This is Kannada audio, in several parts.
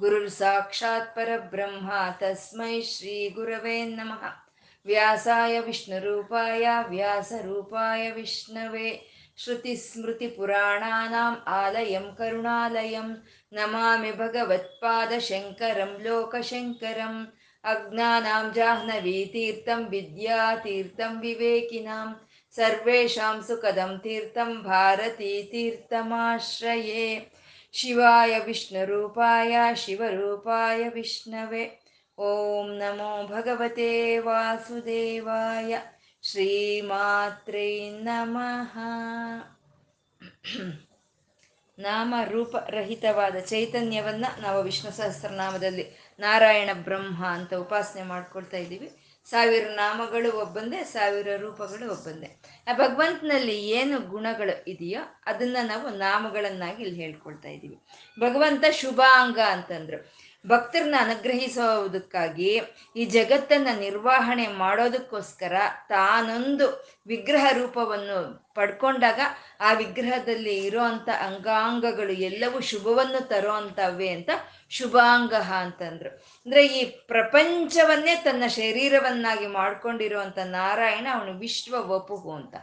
गुरुर्साक्षात् परब्रह्मा तस्मै श्रीगुरवे नमः. व्यासाय विष्णुरूपाय, व्यासरूपाय विष्णवे, श्रुतिस्मृतिपुराणानाम् आलयं करुणालयं, नमामि भगवत्पादशङ्करं लोकशङ्करम् अज्ञानां जाह्नवीतीर्थं, विद्यातीर्थं, विवेकिनां, सर्वेषां सुखदं तीर्थं, भारतीतीर्थमाश्रये. ಶಿವಾಯ ವಿಷ್ಣು ರೂಪಾಯ ಶಿವರೂಪಾಯ ವಿಷ್ಣವೇ. ಓಂ ನಮೋ ಭಗವತೆ ವಾಸುದೇವಾಯ. ಶ್ರೀಮಾತ್ರೇ ನಮಃ. ನಾಮ ರೂಪ ರಹಿತವಾದ ಚೈತನ್ಯವನ್ನ ನಾವು ವಿಷ್ಣು ಸಹಸ್ರನಾಮದಲ್ಲಿ ನಾರಾಯಣ ಬ್ರಹ್ಮ ಅಂತ ಉಪಾಸನೆ ಮಾಡ್ಕೊಳ್ತಾ ಇದ್ದೀವಿ. ಸಾವಿರ ನಾಮಗಳು ಒಬ್ಬಂದೇ, ಸಾವಿರ ರೂಪಗಳು ಒಬ್ಬಂದೇ. ಆ ಭಗವಂತನಲ್ಲಿ ಏನು ಗುಣಗಳು ಇದೆಯೋ ಅದನ್ನ ನಾವು ನಾಮಗಳನ್ನಾಗಿ ಇಲ್ಲಿ ಹೇಳ್ಕೊಳ್ತಾ ಇದ್ದೀವಿ ಭಗವಂತ ಶುಭಾಂಗ ಅಂತಂದ್ರು. ಭಕ್ತರನ್ನ ಅನುಗ್ರಹಿಸೋದಕ್ಕಾಗಿ ಈ ಜಗತ್ತನ್ನ ನಿರ್ವಹಣೆ ಮಾಡೋದಕ್ಕೋಸ್ಕರ ತಾನೊಂದು ವಿಗ್ರಹ ರೂಪವನ್ನು ಪಡ್ಕೊಂಡಾಗ ಆ ವಿಗ್ರಹದಲ್ಲಿ ಇರೋಂಥ ಅಂಗಾಂಗಗಳು ಎಲ್ಲವೂ ಶುಭವನ್ನು ತರೋ ಅಂತ ಶುಭಾಂಗ ಅಂತಂದ್ರು. ಅಂದ್ರೆ ಈ ಪ್ರಪಂಚವನ್ನೇ ತನ್ನ ಶರೀರವನ್ನಾಗಿ ಮಾಡ್ಕೊಂಡಿರುವಂತ ನಾರಾಯಣ ಅವನು ವಿಶ್ವ ವಪುಹು ಅಂತ.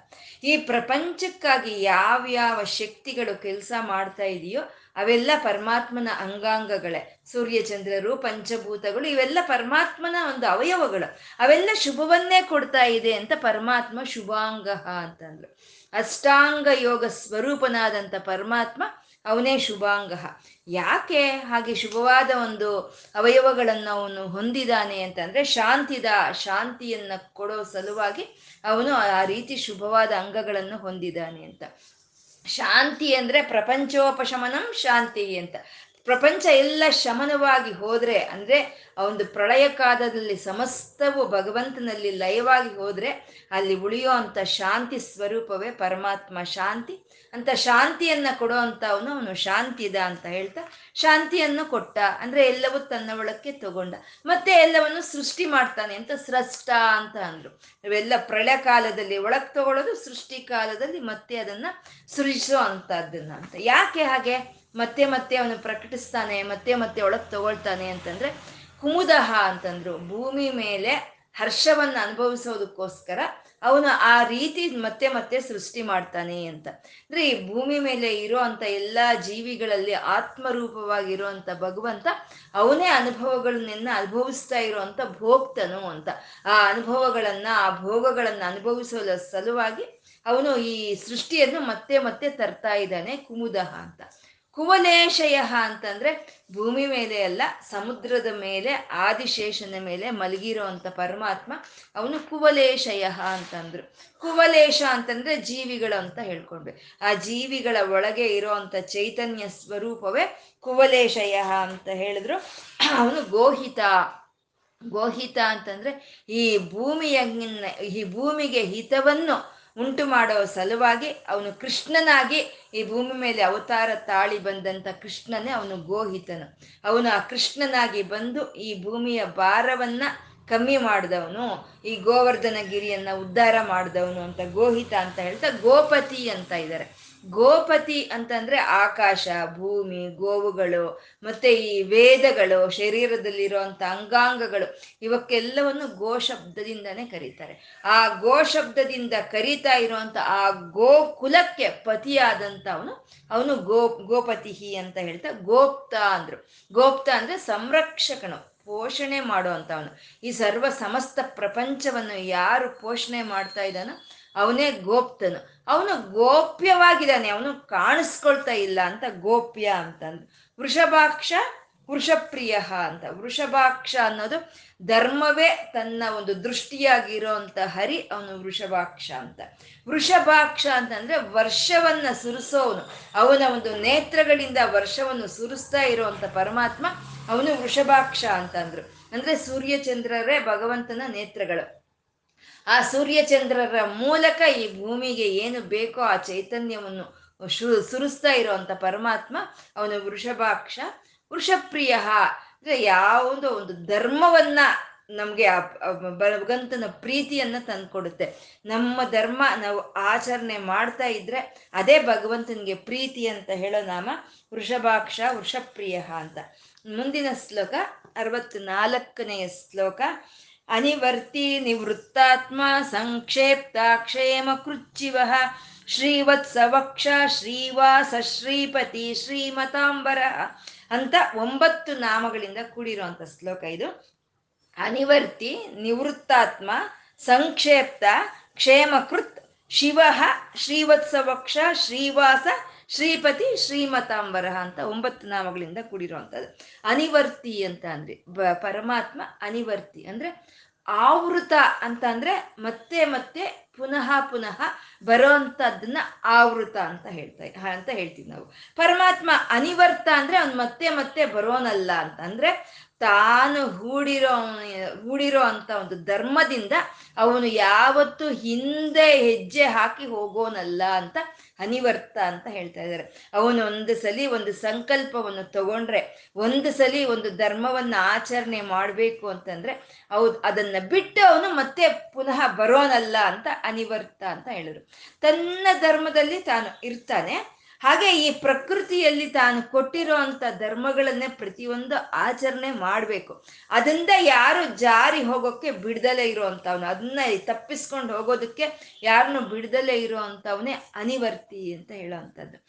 ಈ ಪ್ರಪಂಚಕ್ಕಾಗಿ ಯಾವ್ಯಾವ ಶಕ್ತಿಗಳು ಕೆಲಸ ಮಾಡ್ತಾ ಇದೆಯೋ ಅವೆಲ್ಲ ಪರಮಾತ್ಮನ ಅಂಗಾಂಗಗಳೇ. ಸೂರ್ಯ ಚಂದ್ರರು ಪಂಚಭೂತಗಳು, ಇವೆಲ್ಲ ಪರಮಾತ್ಮನ ಒಂದು ಅವಯವಗಳು. ಅವೆಲ್ಲ ಶುಭವನ್ನೇ ಕೊಡ್ತಾ ಇದೆ ಅಂತ ಪರಮಾತ್ಮ ಶುಭಾಂಗ ಅಂತಂದ್ರು. ಅಷ್ಟಾಂಗ ಯೋಗ ಸ್ವರೂಪನಾದಂಥ ಪರಮಾತ್ಮ ಅವನೇ ಶುಭಾಂಗ. ಯಾಕೆ ಹಾಗೆ ಶುಭವಾದ ಒಂದು ಅವಯವಗಳನ್ನು ಅವನು ಹೊಂದಿದ್ದಾನೆ ಅಂತಂದ್ರೆ ಶಾಂತಿದ ಶಾಂತಿಯನ್ನ ಕೊಡೋ ಸಲುವಾಗಿ ಅವನು ಆ ರೀತಿ ಶುಭವಾದ ಅಂಗಗಳನ್ನು ಹೊಂದಿದ್ದಾನೆ ಅಂತ. ಶಾಂತಿ ಅಂದ್ರೆ ಪ್ರಪಂಚೋಪಶಮನಂ ಶಾಂತಿ ಅಂತ. ಪ್ರಪಂಚ ಎಲ್ಲ ಶಮನವಾಗಿ ಹೋದ್ರೆ, ಅಂದ್ರೆ ಆ ಒಂದು ಪ್ರಳಯ ಕಾಲದಲ್ಲಿ ಸಮಸ್ತವು ಭಗವಂತನಲ್ಲಿ ಲಯವಾಗಿ ಹೋದ್ರೆ ಅಲ್ಲಿ ಉಳಿಯೋ ಅಂತ ಶಾಂತಿ ಸ್ವರೂಪವೇ ಪರಮಾತ್ಮ ಶಾಂತಿ. ಅಂತ ಶಾಂತಿಯನ್ನ ಕೊಡೋ ಅವನು ಅವನು ಶಾಂತಿದ ಅಂತ ಹೇಳ್ತಾ, ಶಾಂತಿಯನ್ನು ಕೊಟ್ಟ, ಅಂದ್ರೆ ಎಲ್ಲವೂ ತನ್ನ ಒಳಕ್ಕೆ ತಗೊಂಡ. ಮತ್ತೆ ಎಲ್ಲವನ್ನು ಸೃಷ್ಟಿ ಮಾಡ್ತಾನೆ ಅಂತ ಸೃಷ್ಟ ಅಂತ ಅಂದ್ರು. ಇವೆಲ್ಲ ಪ್ರಳಯ ಕಾಲದಲ್ಲಿ ಒಳಗ್ ತಗೊಳ್ಳೋದು, ಸೃಷ್ಟಿ ಕಾಲದಲ್ಲಿ ಮತ್ತೆ ಅದನ್ನ ಸೃಜಿಸೋ ಅಂಥದ್ದನ್ನು ಅಂತ. ಯಾಕೆ ಹಾಗೆ? ಮತ್ತೆ ಮತ್ತೆ ಅವನು ಪ್ರಕಟಿಸ್ತಾನೆ, ಮತ್ತೆ ಮತ್ತೆ ಒಳಗೆ ತಗೊಳ್ತಾನೆ ಅಂತಂದ್ರೆ, ಕುಮುದಹ ಅಂತಂದ್ರು. ಭೂಮಿ ಮೇಲೆ ಹರ್ಷವನ್ನು ಅನುಭವಿಸೋದಕ್ಕೋಸ್ಕರ ಅವನು ಆ ರೀತಿ ಮತ್ತೆ ಮತ್ತೆ ಸೃಷ್ಟಿ ಮಾಡ್ತಾನೆ ಅಂತ. ಅಂದ್ರೆ ಈ ಭೂಮಿ ಮೇಲೆ ಇರೋ ಅಂತ ಎಲ್ಲ ಜೀವಿಗಳಲ್ಲಿ ಆತ್ಮರೂಪವಾಗಿರುವಂತ ಭಗವಂತ ಅವನೇ ಅನುಭವಗಳನ್ನ ಅನುಭವಿಸ್ತಾ ಇರುವಂತ ಭೋಕ್ತನು ಅಂತ. ಆ ಅನುಭವಗಳನ್ನ, ಆ ಭೋಗಗಳನ್ನ ಅನುಭವಿಸೋದ ಸಲುವಾಗಿ ಅವನು ಈ ಸೃಷ್ಟಿಯನ್ನು ಮತ್ತೆ ಮತ್ತೆ ತರ್ತಾ ಇದ್ದಾನೆ ಕುಮುದಹ ಅಂತ. ಕುವಲೇಶಯ ಅಂತಂದ್ರೆ ಭೂಮಿ ಮೇಲೆ ಅಲ್ಲ, ಸಮುದ್ರದ ಮೇಲೆ, ಆದಿಶೇಷನ ಮೇಲೆ ಮಲಗಿರೋ ಅಂತ ಪರಮಾತ್ಮ ಅವನು ಕುವಲೇಶಯ ಅಂತಂದ್ರು. ಕುವಲೇಶ ಅಂತಂದ್ರೆ ಜೀವಿಗಳು ಅಂತ ಹೇಳ್ಕೊಂಡ್ವಿ. ಆ ಜೀವಿಗಳ ಒಳಗೆ ಇರೋಂಥ ಚೈತನ್ಯ ಸ್ವರೂಪವೇ ಕುವಲೇಶಯ ಅಂತ ಹೇಳಿದ್ರು. ಅವನು ಗೋಹಿತ. ಗೋಹಿತ ಅಂತಂದ್ರೆ ಈ ಭೂಮಿಯ ಈ ಭೂಮಿಗೆ ಹಿತವನ್ನು ಉಂಟು ಮಾಡೋ ಸಲುವಾಗಿ ಅವನು ಕೃಷ್ಣನಾಗಿ ಈ ಭೂಮಿ ಮೇಲೆ ಅವತಾರ ತಾಳಿ ಬಂದಂಥ ಕೃಷ್ಣನೇ ಅವನು ಗೋಹಿತನು. ಅವನು ಆ ಕೃಷ್ಣನಾಗಿ ಬಂದು ಈ ಭೂಮಿಯ ಭಾರವನ್ನ ಕಮ್ಮಿ ಮಾಡಿದವನು, ಈ ಗೋವರ್ಧನ ಗಿರಿಯನ್ನ ಉದ್ಧಾರ ಮಾಡಿದವನು ಅಂತ ಗೋಹಿತ ಅಂತ ಹೇಳ್ತಾ ಗೋಪತಿ ಅಂತ ಇದ್ದಾರೆ. ಗೋಪತಿ ಅಂತಂದ್ರೆ ಆಕಾಶ, ಭೂಮಿ, ಗೋವುಗಳು, ಮತ್ತೆ ಈ ವೇದಗಳು ಶರೀರದಲ್ಲಿರುವಂತ ಅಂಗಾಂಗಗಳು, ಇವಕ್ಕೆಲ್ಲವನ್ನು ಗೋ ಶಬ್ದದಿಂದನೇ ಕರೀತಾರೆ. ಆ ಗೋ ಶಬ್ದದಿಂದ ಕರೀತಾ ಇರುವಂತ ಆ ಗೋ ಕುಲಕ್ಕೆ ಪತಿಯಾದಂತ ಅವನು ಅವನು ಗೋ ಗೋಪತಿ ಅಂತ ಹೇಳ್ತಾ ಗೋಪ್ತ ಅಂದ್ರು. ಗೋಪ್ತ ಅಂದ್ರೆ ಸಂರಕ್ಷಕನು, ಪೋಷಣೆ ಮಾಡುವಂಥವನು. ಈ ಸರ್ವ ಸಮಸ್ತ ಪ್ರಪಂಚವನ್ನು ಯಾರು ಪೋಷಣೆ ಮಾಡ್ತಾ ಇದ್ದಾನೋ ಅವನೇ ಗೋಪ್ತನು. ಅವನು ಗೋಪ್ಯವಾಗಿದ್ದಾನೆ, ಅವನು ಕಾಣಿಸ್ಕೊಳ್ತಾ ಇಲ್ಲ ಅಂತ ಗೋಪ್ಯ ಅಂತಂದು. ವೃಷಭಾಕ್ಷ ವೃಷಪ್ರಿಯ ಅಂತ. ವೃಷಭಾಕ್ಷ ಅನ್ನೋದು ಧರ್ಮವೇ ತನ್ನ ಒಂದು ದೃಷ್ಟಿಯಾಗಿರೋ ಅಂತ ಹರಿ ಅವನು ವೃಷಭಾಕ್ಷ ಅಂತ. ವೃಷಭಾಕ್ಷ ಅಂತಂದ್ರೆ ವರ್ಷವನ್ನ ಸುರಿಸೋವನು. ಅವನ ಒಂದು ನೇತ್ರಗಳಿಂದ ವರ್ಷವನ್ನು ಸುರಿಸ್ತಾ ಇರುವಂತ ಪರಮಾತ್ಮ ಅವನು ವೃಷಭಾಕ್ಷ ಅಂತಂದ್ರು. ಅಂದ್ರೆ ಸೂರ್ಯಚಂದ್ರರೇ ಭಗವಂತನ ನೇತ್ರಗಳು. ಆ ಸೂರ್ಯಚಂದ್ರರ ಮೂಲಕ ಈ ಭೂಮಿಗೆ ಏನು ಬೇಕೋ ಆ ಚೈತನ್ಯವನ್ನು ಶು, ಸುರಿಸ್ತಾ ಇರುವಂತ ಪರಮಾತ್ಮ, ಅವನು ವೃಷಭಾಕ್ಷ. ವೃಷಪ್ರಿಯ ಅಂದ್ರೆ ಯಾವುದೋ ಒಂದು ಧರ್ಮವನ್ನ ನಮಗೆ ಭಗವಂತನ ಪ್ರೀತಿಯನ್ನ ತಂದ್ಕೊಡುತ್ತೆ. ನಮ್ಮ ಧರ್ಮ ನಾವು ಆಚರಣೆ ಮಾಡ್ತಾ ಇದ್ರೆ ಅದೇ ಭಗವಂತನಿಗೆ ಪ್ರೀತಿ ಅಂತ ಹೇಳೋ ನಾಮ ವೃಷಭಾಕ್ಷ, ವೃಷಪ್ರಿಯ ಅಂತ. ಮುಂದಿನ ಶ್ಲೋಕ, ಅರವತ್ನಾಲ್ಕನೆಯ ಶ್ಲೋಕ ಅನಿವರ್ತಿ ನಿವೃತ್ತಾತ್ಮ ಸಂಕ್ಷೇಪ್ತ ಕ್ಷೇಮ ಕೃಚ್ಚಿವ. ಶ್ರೀವತ್ಸವಕ್ಷ ಶ್ರೀವಾಸ ಶ್ರೀಪತಿ ಶ್ರೀಮತಾಂಬರ. ಅಂತ ಒಂಬತ್ತು ನಾಮಗಳಿಂದ ಕೂಡಿರುವಂತ ಶ್ಲೋಕ ಇದು. ಅನಿವರ್ತಿ ನಿವೃತ್ತಾತ್ಮ ಸಂಕ್ಷೇಪ್ತ ಕ್ಷೇಮಕೃತ್ ಶಿವ ಶ್ರೀವತ್ಸವಕ್ಷ ಶ್ರೀವಾಸ ಶ್ರೀಪತಿ ಶ್ರೀಮತಾಂಬರ ಅಂತ ಒಂಬತ್ತು ನಾಮಗಳಿಂದ ಕೂಡಿರುವಂಥದ್ದು. ಅನಿವರ್ತಿ ಅಂತ ಅಂದ್ರೆ ಪರಮಾತ್ಮ ಅನಿವರ್ತಿ ಅಂದ್ರೆ ಆವೃತ ಅಂತ ಅಂದ್ರೆ ಮತ್ತೆ ಮತ್ತೆ ಪುನಃ ಪುನಃ ಬರೋಂಥದ್ದನ್ನ ಆವೃತ ಅಂತ ಹೇಳ್ತಾ, ಅಂತ ಹೇಳ್ತೀವಿ ನಾವು. ಪರಮಾತ್ಮ ಅನಿವರ್ತ ಅಂದ್ರೆ ಅವ್ನು ಮತ್ತೆ ಮತ್ತೆ ಬರೋನಲ್ಲ ಅಂತ ಅಂದ್ರೆ ತಾನು ಹೂಡಿರೋ ಹೂಡಿರೋ ಅಂತ ಒಂದು ಧರ್ಮದಿಂದ ಅವನು ಯಾವತ್ತು ಹಿಂದೆ ಹೆಜ್ಜೆ ಹಾಕಿ ಹೋಗೋನಲ್ಲ ಅಂತ ಅನಿವರ್ತ ಅಂತ ಹೇಳ್ತಾ ಇದ್ದಾರೆ. ಅವನು ಒಂದು ಸಲಿ ಒಂದು ಸಂಕಲ್ಪವನ್ನು ತಗೊಂಡ್ರೆ, ಒಂದು ಸಲಿ ಒಂದು ಧರ್ಮವನ್ನ ಆಚರಣೆ ಮಾಡಬೇಕು ಅಂತಂದ್ರೆ ಅವ್ ಅದನ್ನ ಬಿಟ್ಟು ಅವನು ಮತ್ತೆ ಪುನಃ ಬರೋನಲ್ಲ ಅಂತ ಅನಿವರ್ತ ಅಂತ ಹೇಳಿದ್ರು. ತನ್ನ ಧರ್ಮದಲ್ಲಿ ತಾನು ಇರ್ತಾನೆ ಹಾಗೆ ಈ ಪ್ರಕೃತಿಯಲ್ಲಿ ತಾನು ಕೊಟ್ಟಿರೋ ಅಂತ ಧರ್ಮಗಳನ್ನೇ ಪ್ರತಿಯೊಂದು ಆಚರಣೆ ಮಾಡಬೇಕು. ಅದರಿಂದ ಯಾರು ಜಾರಿ ಹೋಗೋಕ್ಕೆ ಬಿಡ್ದಲೇ ಇರುವಂಥವ್ನು ಅದನ್ನ ತಪ್ಪಿಸ್ಕೊಂಡು ಹೋಗೋದಕ್ಕೆ ಯಾರನ್ನು ಬಿಡ್ದಲೇ ಇರೋ ಅಂಥವನೇ ಅನಿವರ್ತಿ ಅಂತ ಹೇಳೋವಂಥದ್ದು.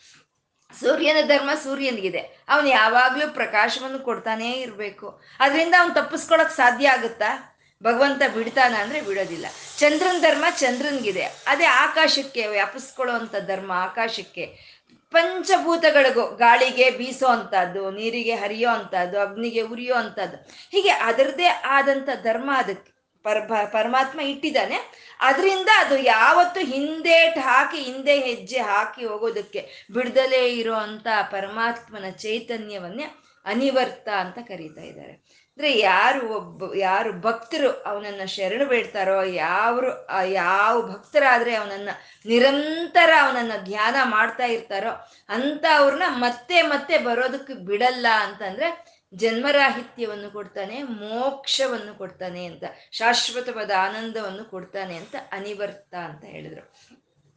ಸೂರ್ಯನ ಧರ್ಮ ಸೂರ್ಯನಿಗಿದೆ. ಅವನು ಯಾವಾಗಲೂ ಪ್ರಕಾಶವನ್ನು ಕೊಡ್ತಾನೇ ಇರಬೇಕು. ಅದರಿಂದ ಅವ್ನು ತಪ್ಪಿಸ್ಕೊಳಕ್ ಸಾಧ್ಯ ಆಗುತ್ತಾ? ಭಗವಂತ ಬಿಡ್ತಾನ ಅಂದ್ರೆ ಬಿಡೋದಿಲ್ಲ. ಚಂದ್ರನ ಧರ್ಮ ಚಂದ್ರನ್ಗಿದೆ. ಅದೇ ಆಕಾಶಕ್ಕೆ ವ್ಯಾಪಿಸ್ಕೊಳ್ಳೋ ಧರ್ಮ ಆಕಾಶಕ್ಕೆ. ಪಂಚಭೂತಗಳಿಗೂ ಗಾಳಿಗೆ ಬೀಸೋ ಅಂಥದ್ದು, ನೀರಿಗೆ ಹರಿಯೋ ಅಂಥದ್ದು, ಅಗ್ನಿಗೆ ಉರಿಯೋ ಅಂಥದ್ದು. ಹೀಗೆ ಅದರದೇ ಆದಂಥ ಧರ್ಮ ಅದಕ್ಕೆ. ಪರ ಪರಮಾತ್ಮ ಇಟ್ಟಿದ್ದಾನೆ. ಅದರಿಂದ ಅದು ಯಾವತ್ತು ಹಿಂದೇಟ್ ಹಾಕಿ, ಹಿಂದೆ ಹೆಜ್ಜೆ ಹಾಕಿ ಹೋಗೋದಕ್ಕೆ ಬಿಡದಲೇ ಇರೋ ಅಂತ ಪರಮಾತ್ಮನ ಚೈತನ್ಯವನ್ನೇ ಅನಿವರ್ತ ಅಂತ ಕರೀತಾ ಇದ್ದಾರೆ. ಅಂದ್ರೆ ಯಾರು ಒಬ್ಬ, ಯಾರು ಭಕ್ತರು ಅವನನ್ನ ಶರಣು ಬೇಡ್ತಾರೋ, ಯಾವ್ರು ಯಾವ ಭಕ್ತರಾದ್ರೆ ಅವನನ್ನ ನಿರಂತರ ಅವನನ್ನ ಧ್ಯಾನ ಮಾಡ್ತಾ ಇರ್ತಾರೋ, ಅಂತ ಅವ್ರನ್ನ ಮತ್ತೆ ಮತ್ತೆ ಬರೋದಕ್ಕೆ ಬಿಡಲ್ಲ ಅಂತಂದ್ರೆ ಜನ್ಮರಾಹಿತ್ಯವನ್ನು ಕೊಡ್ತಾನೆ, ಮೋಕ್ಷವನ್ನು ಕೊಡ್ತಾನೆ ಅಂತ, ಶಾಶ್ವತವಾದ ಆನಂದವನ್ನು ಕೊಡ್ತಾನೆ ಅಂತ ಅನಿವರ್ತ ಅಂತ ಹೇಳಿದ್ರು.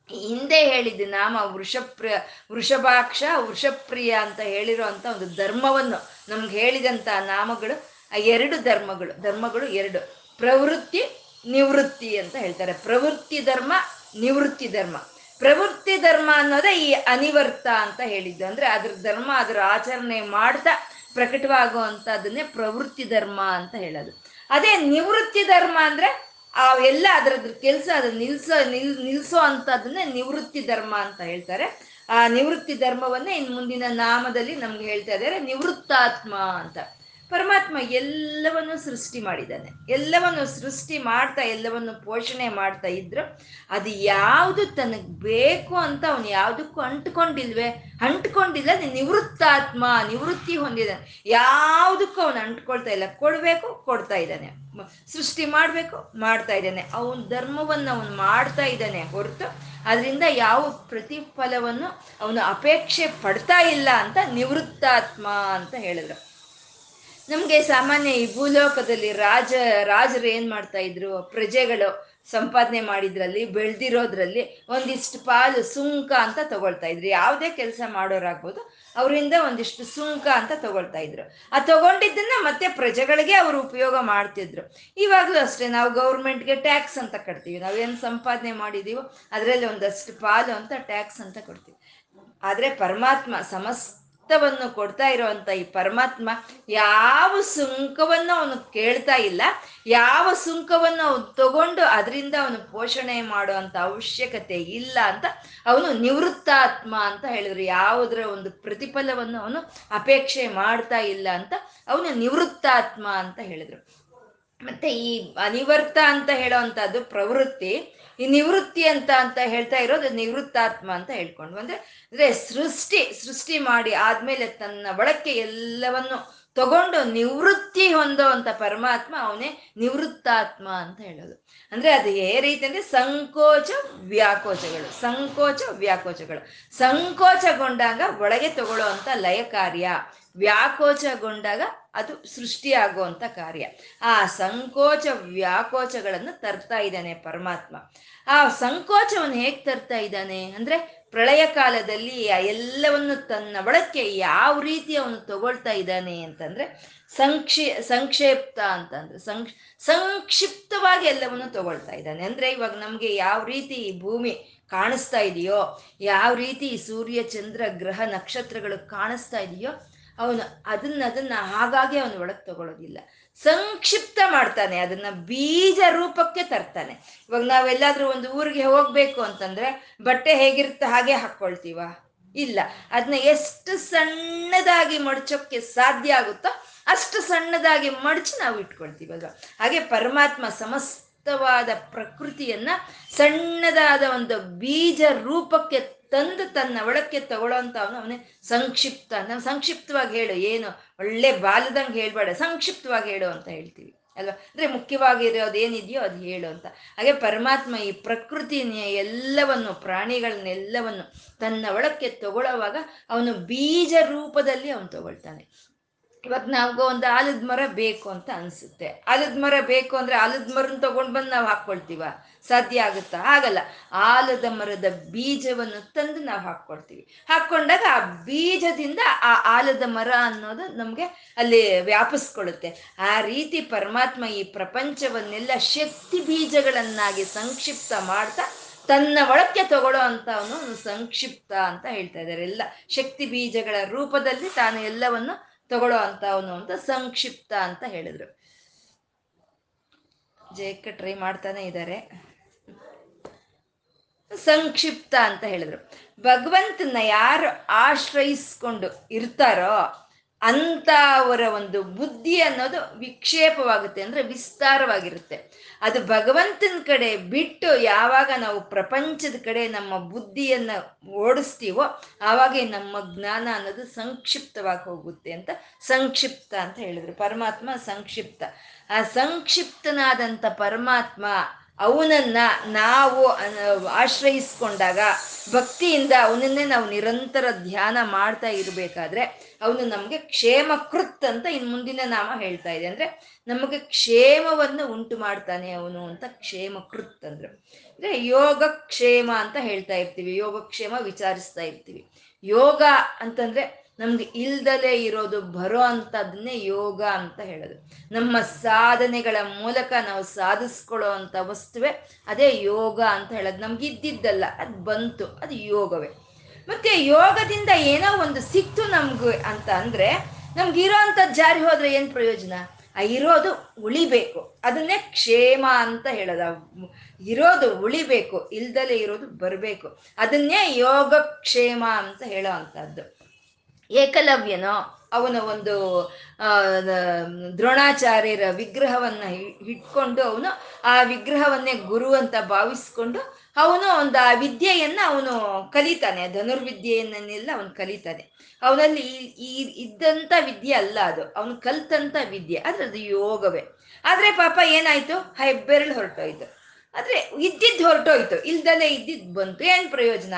ಹಿಂದೆ ಹೇಳಿದ ನಾಮ ವೃಷಪ್ರಿಯ ವೃಷಭಾಕ್ಷ, ವೃಷಪ್ರಿಯ ಅಂತ ಹೇಳಿರೋ ಅಂತ ಒಂದು ಧರ್ಮವನ್ನು ನಮ್ಗೆ ಹೇಳಿದಂತ ನಾಮಗಳು ಆ ಎರಡು ಧರ್ಮಗಳು ಧರ್ಮಗಳು ಎರಡು. ಪ್ರವೃತ್ತಿ, ನಿವೃತ್ತಿ ಅಂತ ಹೇಳ್ತಾರೆ. ಪ್ರವೃತ್ತಿ ಧರ್ಮ, ನಿವೃತ್ತಿ ಧರ್ಮ. ಪ್ರವೃತ್ತಿ ಧರ್ಮ ಅನ್ನೋದೇ ಈ ಅನಿವರ್ತ ಅಂತ ಹೇಳಿದ್ದು. ಅಂದ್ರೆ ಅದ್ರ ಧರ್ಮ, ಅದ್ರ ಆಚರಣೆ ಮಾಡ್ತಾ ಪ್ರಕಟವಾಗುವಂಥದ್ದನ್ನೇ ಪ್ರವೃತ್ತಿ ಧರ್ಮ ಅಂತ ಹೇಳೋದು. ಅದೇ ನಿವೃತ್ತಿ ಧರ್ಮ ಅಂದ್ರೆ ಆ ಎಲ್ಲ ಅದರದ್ರ ಕೆಲಸ ಅದನ್ನ ನಿಲ್ಸೋ, ನಿಲ್, ನಿಲ್ಸೋ ಅಂತದನ್ನೇ ನಿವೃತ್ತಿ ಧರ್ಮ ಅಂತ ಹೇಳ್ತಾರೆ. ಆ ನಿವೃತ್ತಿ ಧರ್ಮವನ್ನೇ ಇನ್ ಮುಂದಿನ ನಾಮದಲ್ಲಿ ನಮ್ಗೆ ಹೇಳ್ತಾ ಇದ್ದಾರೆ. ನಿವೃತ್ತಾತ್ಮ ಅಂತ. ಪರಮಾತ್ಮ ಎಲ್ಲವನ್ನು ಸೃಷ್ಟಿ ಮಾಡಿದ್ದಾನೆ. ಎಲ್ಲವನ್ನು ಸೃಷ್ಟಿ ಮಾಡ್ತಾ, ಎಲ್ಲವನ್ನು ಪೋಷಣೆ ಮಾಡ್ತಾ ಇದ್ರು. ಅದು ಯಾವುದು ತನಗೆ ಬೇಕು ಅಂತ ಅವನು ಯಾವುದಕ್ಕೂ ಅಂಟ್ಕೊಂಡಿಲ್ವೇ? ಅಂಟ್ಕೊಂಡಿಲ್ಲ ನಿವೃತ್ತಾತ್ಮ, ನಿವೃತ್ತಿ ಹೊಂದಿದ್ದಾನೆ. ಯಾವುದಕ್ಕೂ ಅವನು ಅಂಟ್ಕೊಳ್ತಾ ಇಲ್ಲ. ಕೊಡಬೇಕು, ಕೊಡ್ತಾ ಇದ್ದಾನೆ. ಸೃಷ್ಟಿ ಮಾಡಬೇಕು, ಮಾಡ್ತಾ ಇದ್ದಾನೆ. ಅವನ ಧರ್ಮವನ್ನು ಅವನು ಮಾಡ್ತಾ ಇದ್ದಾನೆ ಹೊರತು, ಅದರಿಂದ ಯಾವ ಪ್ರತಿಫಲವನ್ನು ಅವನು ಅಪೇಕ್ಷೆ ಪಡ್ತಾ ಇಲ್ಲ ಅಂತ ನಿವೃತ್ತಾತ್ಮ ಅಂತ ಹೇಳಿದ್ರು. ನಮಗೆ ಸಾಮಾನ್ಯ ಈ ಭೂಲೋಕದಲ್ಲಿ ರಾಜ, ರಾಜರು ಏನ್ ಮಾಡ್ತಾ ಇದ್ರು? ಪ್ರಜೆಗಳು ಸಂಪಾದನೆ ಮಾಡಿದ್ರಲ್ಲಿ, ಬೆಳೆದಿರೋದ್ರಲ್ಲಿ ಒಂದಿಷ್ಟು ಪಾಲು ಸುಂಕ ಅಂತ ತಗೊಳ್ತಾ ಇದ್ರು. ಯಾವುದೇ ಕೆಲಸ ಮಾಡೋರಾಗ್ಬೋದು, ಅವರಿಂದ ಒಂದಿಷ್ಟು ಸುಂಕ ಅಂತ ತಗೊಳ್ತಾ ಇದ್ರು. ಆ ತಗೊಂಡಿದ್ದನ್ನ ಮತ್ತೆ ಪ್ರಜೆಗಳಿಗೆ ಅವರು ಉಪಯೋಗ ಮಾಡ್ತಿದ್ರು. ಇವಾಗಲೂ ಅಷ್ಟೇ, ನಾವು ಗೌರ್ಮೆಂಟ್ಗೆ ಟ್ಯಾಕ್ಸ್ ಅಂತ ಕಟ್ತೀವಿ. ನಾವೇನು ಸಂಪಾದನೆ ಮಾಡಿದೀವೋ, ಅದರಲ್ಲಿ ಒಂದಷ್ಟು ಪಾಲು ಅಂತ ಟ್ಯಾಕ್ಸ್ ಅಂತ ಕೊಡ್ತೀವಿ. ಆದರೆ ಪರಮಾತ್ಮ ಸಮಸ್ತ ವನ್ನು ಕೊಡ್ತಾ ಇರುವಂತ ಈ ಪರಮಾತ್ಮ ಯಾವ ಸುಂಕವನ್ನು ಅವನು ಕೇಳ್ತಾ ಇಲ್ಲ, ಯಾವ ಸುಂಕವನ್ನು ಅವನು ತಗೊಂಡು ಅದರಿಂದ ಅವನು ಪೋಷಣೆ ಮಾಡುವಂತ ಅವಶ್ಯಕತೆ ಇಲ್ಲ ಅಂತ ಅವನು ನಿವೃತ್ತಾತ್ಮ ಅಂತ ಹೇಳಿದ್ರು. ಯಾವುದರ ಒಂದು ಪ್ರತಿಫಲವನ್ನು ಅವನು ಅಪೇಕ್ಷೆ ಮಾಡ್ತಾ ಇಲ್ಲ ಅಂತ ಅವನು ನಿವೃತ್ತಾತ್ಮ ಅಂತ ಹೇಳಿದ್ರು. ಮತ್ತೆ ಈ ಅನಿವರ್ತ ಅಂತ ಹೇಳೋವಂಥದ್ದು ಪ್ರವೃತ್ತಿ, ಈ ನಿವೃತ್ತಿ ಅಂತ ಅಂತ ಹೇಳ್ತಾ ಇರೋದು ನಿವೃತ್ತಾತ್ಮ ಅಂತ ಹೇಳ್ಕೊಂಡು. ಅಂದ್ರೆ ಅಂದ್ರೆ ಸೃಷ್ಟಿ ಸೃಷ್ಟಿ ಮಾಡಿ ಆದ್ಮೇಲೆ ತನ್ನ ಬಳಕೆ ಎಲ್ಲವನ್ನು ತಗೊಂಡು ನಿವೃತ್ತಿ ಹೊಂದೋ ಅಂತ ಪರಮಾತ್ಮ ಅವನೇ ನಿವೃತ್ತಾತ್ಮ ಅಂತ ಹೇಳೋದು. ಅಂದ್ರೆ ಅದು ಏ ರೀತಿ ಅಂದ್ರೆ ಸಂಕೋಚ ವ್ಯಾಕೋಚಗಳು ಸಂಕೋಚ ವ್ಯಾಕೋಚಗಳು. ಸಂಕೋಚಗೊಂಡಾಗ ಒಳಗೆ ತಗೊಳ್ಳೋ ಅಂತ ಲಯ ಕಾರ್ಯ ವ್ಯಾಕೋಚಗೊಂಡಾಗ ಅದು ಸೃಷ್ಟಿಯಾಗುವಂಥ ಕಾರ್ಯ. ಆ ಸಂಕೋಚ ವ್ಯಾಕೋಚಗಳನ್ನು ತರ್ತಾ ಇದ್ದಾನೆ ಪರಮಾತ್ಮ. ಆ ಸಂಕೋಚವನ್ನು ಹೇಗೆ ತರ್ತಾ ಇದ್ದಾನೆ ಅಂದ್ರೆ ಪ್ರಳಯ ಕಾಲದಲ್ಲಿ ಎಲ್ಲವನ್ನು ತನ್ನ ಒಳಕ್ಕೆ ಯಾವ ರೀತಿ ಅವನು ತಗೊಳ್ತಾ ಇದ್ದಾನೆ ಅಂತಂದ್ರೆ ಸಂಕ್ಷಿ, ಸಂಕ್ಷೇಪ್ತ ಅಂತಂದ್ರೆ ಸಂಕ್ಷಿಪ್ತವಾಗಿ ಎಲ್ಲವನ್ನು ತಗೊಳ್ತಾ ಇದ್ದಾನೆ. ಅಂದ್ರೆ ಇವಾಗ ನಮಗೆ ಯಾವ ರೀತಿ ಭೂಮಿ ಕಾಣಿಸ್ತಾ ಇದೆಯೋ, ಯಾವ ರೀತಿ ಸೂರ್ಯ, ಚಂದ್ರ, ಗ್ರಹ, ನಕ್ಷತ್ರಗಳು ಕಾಣಿಸ್ತಾ ಇದೆಯೋ ಅವನು ಅದನ್ನ ಅದನ್ನ ಹಾಗಾಗಿ ಅವನು ಒಳಗೆ ತಗೊಳ್ಳೋದಿಲ್ಲ ಸಂಕ್ಷಿಪ್ತ ಮಾಡ್ತಾನೆ, ಅದನ್ನ ಬೀಜ ರೂಪಕ್ಕೆ ತರ್ತಾನೆ. ಇವಾಗ ನಾವೆಲ್ಲಾದ್ರೂ ಒಂದು ಊರಿಗೆ ಹೋಗ್ಬೇಕು ಅಂತಂದ್ರೆ ಬಟ್ಟೆ ಹೇಗಿರುತ್ತೆ ಹಾಗೆ ಹಾಕೊಳ್ತೀವ ಇಲ್ಲ. ಅದನ್ನ ಎಷ್ಟು ಸಣ್ಣದಾಗಿ ಮಡಚೋಕ್ಕೆ ಸಾಧ್ಯ ಆಗುತ್ತೋ ಅಷ್ಟು ಸಣ್ಣದಾಗಿ ಮಡಚಿ ನಾವು ಇಟ್ಕೊಳ್ತೀವಲ್ವ ಹಾಗೆ ಪರಮಾತ್ಮ ಸಮಸ್ತವಾದ ಪ್ರಕೃತಿಯನ್ನ ಸಣ್ಣದಾದ ಒಂದು ಬೀಜ ರೂಪಕ್ಕೆ ತಂದು ತನ್ನ ಒಳಕ್ಕೆ ತಗೊಳ್ಳೋಂತ ಅವನು ಅವನೇ ಸಂಕ್ಷಿಪ್ತ. ನಾವು ಸಂಕ್ಷಿಪ್ತವಾಗಿ ಹೇಳು, ಏನು? ಒಳ್ಳೆ ಬಾಲದಂಗೆ ಹೇಳ್ಬೇಡ, ಸಂಕ್ಷಿಪ್ತವಾಗಿ ಹೇಳು ಅಂತ ಹೇಳ್ತೀವಿ, ಅಲ್ವಾ? ಅಂದ್ರೆ ಮುಖ್ಯವಾಗಿರೋದು ಏನಿದೆಯೋ ಅದು ಹೇಳು ಅಂತ. ಹಾಗೆ ಪರಮಾತ್ಮ ಈ ಪ್ರಕೃತಿನ ಎಲ್ಲವನ್ನು, ಪ್ರಾಣಿಗಳನ್ನೆಲ್ಲವನ್ನು ತನ್ನ ಒಳಕ್ಕೆ ತಗೊಳ್ಳೋವಾಗ ಅವನು ಬೀಜ ರೂಪದಲ್ಲಿ ಅವನು ತಗೊಳ್ತಾನೆ. ಇವಾಗ ನಾವು ಒಂದು ಆಲದ ಮರ ಬೇಕು ಅಂತ ಅನ್ಸುತ್ತೆ. ಆಲದ ಮರ ಬೇಕು ಅಂದ್ರೆ ಆಲದ ಮರನ ತಗೊಂಡ್ ಬಂದು ನಾವು ಹಾಕೊಳ್ತೀವ ಸಾಧ್ಯ ಆಗುತ್ತಾ? ಆಗಲ್ಲ. ಆಲದ ಮರದ ಬೀಜವನ್ನು ತಂದು ನಾವು ಹಾಕ್ಕೊಳ್ತೀವಿ. ಹಾಕೊಂಡಾಗ ಆ ಬೀಜದಿಂದ ಆ ಆಲದ ಮರ ಅನ್ನೋದು ನಮಗೆ ಅಲ್ಲಿ ವ್ಯಾಪಿಸ್ಕೊಳ್ಳುತ್ತೆ. ಆ ರೀತಿ ಪರಮಾತ್ಮ ಈ ಪ್ರಪಂಚವನ್ನೆಲ್ಲ ಶಕ್ತಿ ಬೀಜಗಳನ್ನಾಗಿ ಸಂಕ್ಷಿಪ್ತ ಮಾಡ್ತಾ ತನ್ನ ಒಳಕ್ಕೆ ತಗೊಳ್ಳೋ ಅಂತ ಅವನು ಸಂಕ್ಷಿಪ್ತ ಅಂತ ಹೇಳ್ತಾ ಇದ್ದಾರೆ. ಎಲ್ಲ ಶಕ್ತಿ ಬೀಜಗಳ ರೂಪದಲ್ಲಿ ತಾನು ಎಲ್ಲವನ್ನು ತಗೊಳ್ಳೋ ಅಂತ ಅವನು ಅಂತ ಸಂಕ್ಷಿಪ್ತ ಅಂತ ಹೇಳಿದ್ರು. ಜಯಕ್ಕೆ ಟ್ರೈ ಮಾಡ್ತಾನೆ ಇದ್ದಾರೆ. ಸಂಕ್ಷಿಪ್ತ ಅಂತ ಹೇಳಿದ್ರು. ಭಗವಂತನ ಯಾರು ಆಶ್ರಯಿಸ್ಕೊಂಡು ಇರ್ತಾರೋ ಅಂತ ಅವರ ಒಂದು ಬುದ್ಧಿ ಅನ್ನೋದು ವಿಕ್ಷೇಪವಾಗುತ್ತೆ ಅಂದ್ರೆ ವಿಸ್ತಾರವಾಗಿರುತ್ತೆ. ಅದು ಭಗವಂತನ ಕಡೆ ಬಿಟ್ಟು ಯಾವಾಗ ನಾವು ಪ್ರಪಂಚದ ಕಡೆ ನಮ್ಮ ಬುದ್ಧಿಯನ್ನು ಓಡಿಸ್ತೀವೋ ಆವಾಗ ನಮ್ಮ ಜ್ಞಾನ ಅನ್ನೋದು ಸಂಕ್ಷಿಪ್ತವಾಗಿ ಹೋಗುತ್ತೆ ಅಂತ ಸಂಕ್ಷಿಪ್ತ ಅಂತ ಹೇಳಿದ್ರು. ಪರಮಾತ್ಮ ಸಂಕ್ಷಿಪ್ತ. ಆ ಸಂಕ್ಷಿಪ್ತನಾದಂಥ ಪರಮಾತ್ಮ ಅವನನ್ನ ನಾವು ಆಶ್ರಯಿಸ್ಕೊಂಡಾಗ ಭಕ್ತಿಯಿಂದ ಅವನನ್ನೇ ನಾವು ನಿರಂತರ ಧ್ಯಾನ ಮಾಡ್ತಾ ಇರಬೇಕಾದ್ರೆ ಅವನು ನಮಗೆ ಕ್ಷೇಮಕೃತ್ ಅಂತ ಇನ್ ಮುಂದಿನ ನಾಮ ಹೇಳ್ತಾ ಇದೆ. ಅಂದ್ರೆ ನಮಗೆ ಕ್ಷೇಮವನ್ನು ಉಂಟು ಮಾಡ್ತಾನೆ ಅವನು ಅಂತ ಕ್ಷೇಮಕೃತ್ ಅಂದ್ರು. ಅಂದ್ರೆ ಯೋಗ ಕ್ಷೇಮ ಅಂತ ಹೇಳ್ತಾ ಇರ್ತೀವಿ. ಯೋಗಕ್ಷೇಮ ವಿಚಾರಿಸ್ತಾ ಇರ್ತೀವಿ. ಯೋಗ ಅಂತಂದ್ರೆ ನಮ್ಗೆ ಇಲ್ದಲೇ ಇರೋದು ಬರೋ ಅಂಥದ್ದನ್ನೇ ಯೋಗ ಅಂತ ಹೇಳೋದು. ನಮ್ಮ ಸಾಧನೆಗಳ ಮೂಲಕ ನಾವು ಸಾಧಿಸ್ಕೊಳ್ಳೋ ಅಂಥ ವಸ್ತುವೆ ಅದೇ ಯೋಗ ಅಂತ ಹೇಳೋದು. ನಮ್ಗೆ ಇದ್ದಿದ್ದಲ್ಲ, ಅದು ಬಂತು, ಅದು ಯೋಗವೇ. ಮತ್ತೆ ಯೋಗದಿಂದ ಏನೋ ಒಂದು ಸಿಕ್ತು ನಮ್ಗೆ ಅಂತ ಅಂದ್ರೆ ನಮ್ಗೆ ಇರೋ ಅಂಥದ್ದು ಜಾರಿ ಹೋದ್ರೆ ಏನು ಪ್ರಯೋಜನ? ಆ ಇರೋದು ಉಳಿಬೇಕು. ಅದನ್ನೇ ಕ್ಷೇಮ ಅಂತ ಹೇಳೋದು. ಇರೋದು ಉಳಿಬೇಕು, ಇಲ್ದಲೇ ಇರೋದು ಬರಬೇಕು. ಅದನ್ನೇ ಯೋಗಕ್ಷೇಮ ಅಂತ ಹೇಳೋ ಅಂಥದ್ದು. ಏಕಲವ್ಯನೋ? ಅವನ ಒಂದು ದ್ರೋಣಾಚಾರ್ಯರ ವಿಗ್ರಹವನ್ನ ಇಟ್ಕೊಂಡು ಅವನು ಆ ವಿಗ್ರಹವನ್ನೇ ಗುರು ಅಂತ ಭಾವಿಸ್ಕೊಂಡು ಅವನು ಒಂದು ಆ ವಿದ್ಯೆಯನ್ನ ಅವನು ಕಲಿತಾನೆ. ಧನುರ್ವಿದ್ಯೆಯನ್ನೆಲ್ಲ ಅವನು ಕಲಿತಾನೆ. ಅವನಲ್ಲಿ ಈ ಇದ್ದಂಥ ವಿದ್ಯೆ ಅಲ್ಲ ಅದು. ಅವನು ಕಲ್ತಂತ ವಿದ್ಯೆ. ಆದ್ರೆ ಅದು ಯೋಗವೇ. ಆದ್ರೆ ಪಾಪ ಏನಾಯ್ತು? ಹೆಬ್ಬೆರಳು ಹೊರಟೋಯ್ತು. ಆದ್ರೆ ಇದ್ದಿದ್ದು ಹೊರಟೋಯ್ತು. ಇಲ್ದಲೇ ಇದ್ದಿದ್ದು ಬಂತು. ಏನ್ ಪ್ರಯೋಜನ?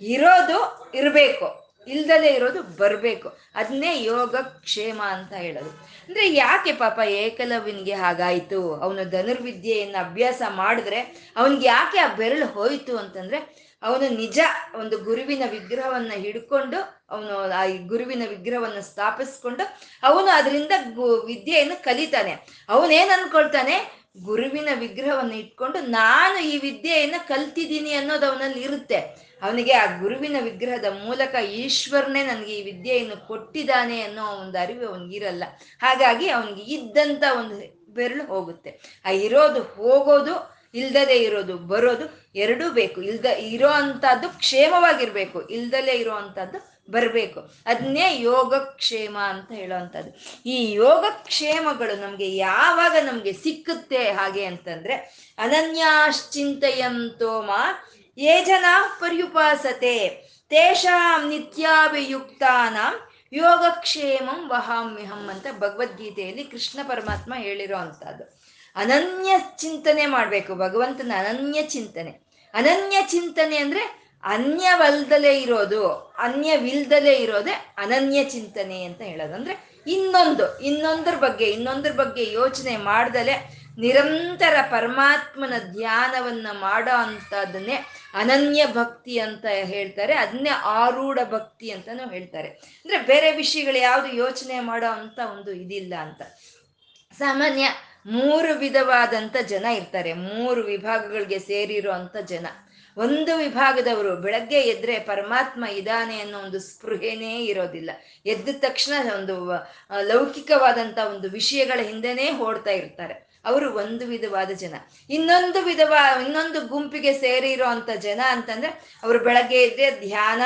ಇರೋದು ಇರಬೇಕು. ಇಲ್ದಲೇ ಇರೋದು ಬರಬೇಕು. ಅದನ್ನೇ ಯೋಗ ಕ್ಷೇಮ ಅಂತ ಹೇಳೋದು. ಅಂದ್ರೆ ಯಾಕೆ ಪಾಪ ಏಕಲವ್ಯನಿಗೆ ಹಾಗಾಯಿತು? ಅವನು ಧನುರ್ವಿದ್ಯೆಯನ್ನು ಅಭ್ಯಾಸ ಮಾಡಿದ್ರೆ ಅವನಿಗೆ ಯಾಕೆ ಆ ಬೆರಳು ಹೋಯಿತು ಅಂತಂದ್ರೆ ಅವನು ನಿಜ ಒಂದು ಗುರುವಿನ ವಿಗ್ರಹವನ್ನ ಹಿಡ್ಕೊಂಡು ಅವನು ಆ ಗುರುವಿನ ವಿಗ್ರಹವನ್ನು ಸ್ಥಾಪಿಸ್ಕೊಂಡು ಅವನು ಅದರಿಂದ ಗು ವಿದ್ಯೆಯನ್ನು ಕಲಿತಾನೆ. ಅವನೇನ್ ಅನ್ಕೊಳ್ತಾನೆ? ಗುರುವಿನ ವಿಗ್ರಹವನ್ನು ಇಟ್ಕೊಂಡು ನಾನು ಈ ವಿದ್ಯೆಯನ್ನು ಕಲ್ತಿದ್ದೀನಿ ಅನ್ನೋದು ಅವನಲ್ಲಿ ಇರುತ್ತೆ. ಅವನಿಗೆ ಆ ಗುರುವಿನ ವಿಗ್ರಹದ ಮೂಲಕ ಈಶ್ವರನೇ ನನಗೆ ಈ ವಿದ್ಯೆಯನ್ನು ಕೊಟ್ಟಿದ್ದಾನೆ ಅನ್ನೋ ಒಂದು ಅರಿವು ಅವನಿಗಿರಲ್ಲ. ಹಾಗಾಗಿ ಅವನಿಗೆ ಇದ್ದಂತ ಒಂದು ಬೆರಳು ಹೋಗುತ್ತೆ. ಆ ಇರೋದು ಹೋಗೋದು ಇಲ್ದಲೇ ಇರೋದು ಬರೋದು ಎರಡೂ ಬೇಕು. ಇಲ್ದ, ಇರೋ ಅಂಥದ್ದು ಕ್ಷೇಮವಾಗಿರ್ಬೇಕು. ಇಲ್ದಲೇ ಇರೋ ಅಂಥದ್ದು ಬರಬೇಕು. ಅದನ್ನೇ ಯೋಗಕ್ಷೇಮ ಅಂತ ಹೇಳೋವಂಥದ್ದು ಈ ಯೋಗಕ್ಷೇಮಗಳು ನಮಗೆ ಯಾವಾಗ ನಮಗೆ ಸಿಕ್ಕುತ್ತೆ ಹಾಗೆ ಅಂತಂದ್ರೆ ಅನನ್ಯಾಶ್ಚಿಂತೆಯಂತೋಮ ಯೇ ಜನ ಪರ್ಯುಪಾಸತೆ, ತೇಷಾಂ ನಿತ್ಯಾಭಿಯುಕ್ತಾನಾಂ ಯೋಗಕ್ಷೇಮಂ ವಹಾಮ್ಯಹಂ ಅಂತ ಭಗವದ್ಗೀತೆಯಲ್ಲಿ ಕೃಷ್ಣ ಪರಮಾತ್ಮ ಹೇಳಿರೋ ಅಂಥದ್ದು. ಅನನ್ಯ ಚಿಂತನೆ ಮಾಡಬೇಕು, ಭಗವಂತನ ಅನನ್ಯ ಚಿಂತನೆ. ಅನನ್ಯ ಚಿಂತನೆ ಅಂದ್ರೆ ಅನ್ಯವಲ್ದಲೇ ಇರೋದು, ಅನ್ಯವಿಲ್ದಲೇ ಇರೋದೇ ಅನನ್ಯ ಚಿಂತನೆ ಅಂತ ಹೇಳೋದು. ಅಂದರೆ ಇನ್ನೊಂದು, ಇನ್ನೊಂದ್ರ ಬಗ್ಗೆ ಇನ್ನೊಂದ್ರ ಬಗ್ಗೆ ಯೋಚನೆ ಮಾಡ್ದಲೆ ನಿರಂತರ ಪರಮಾತ್ಮನ ಧ್ಯಾನವನ್ನ ಮಾಡೋ ಅಂಥದ್ದನ್ನೇ ಅನನ್ಯ ಭಕ್ತಿ ಅಂತ ಹೇಳ್ತಾರೆ. ಅದನ್ನೇ ಆರೂಢ ಭಕ್ತಿ ಅಂತಾನು ಹೇಳ್ತಾರೆ. ಅಂದ್ರೆ ಬೇರೆ ವಿಷಯಗಳು ಯಾವುದು ಯೋಚನೆ ಮಾಡೋ ಅಂತ ಒಂದು ಇದಿಲ್ಲ ಅಂತ. ಸಾಮಾನ್ಯ ಮೂರು ವಿಧವಾದಂಥ ಜನ ಇರ್ತಾರೆ. ಮೂರು ವಿಭಾಗಗಳಿಗೆ ಸೇರಿರೋ ಅಂಥ ಜನ. ಒಂದು ವಿಭಾಗದವರು ಬೆಳಗ್ಗೆ ಎದ್ರೆ ಪರಮಾತ್ಮ ಇದಾನೆ ಅನ್ನೋ ಒಂದು ಸ್ಪೃಹೆನೇ ಇರೋದಿಲ್ಲ. ಎದ್ದ ತಕ್ಷಣ ಒಂದು ಲೌಕಿಕವಾದಂಥ ಒಂದು ವಿಷಯಗಳ ಹಿಂದೆನೇ ಓಡ್ತಾ ಇರ್ತಾರೆ. ಅವರು ಒಂದು ವಿಧವಾದ ಜನ. ಇನ್ನೊಂದು ವಿಧವ, ಇನ್ನೊಂದು ಗುಂಪಿಗೆ ಸೇರಿರೋ ಅಂತ ಜನ ಅಂತಂದ್ರೆ ಅವರು ಬೆಳಗ್ಗೆ ಇದ್ರೆ ಧ್ಯಾನ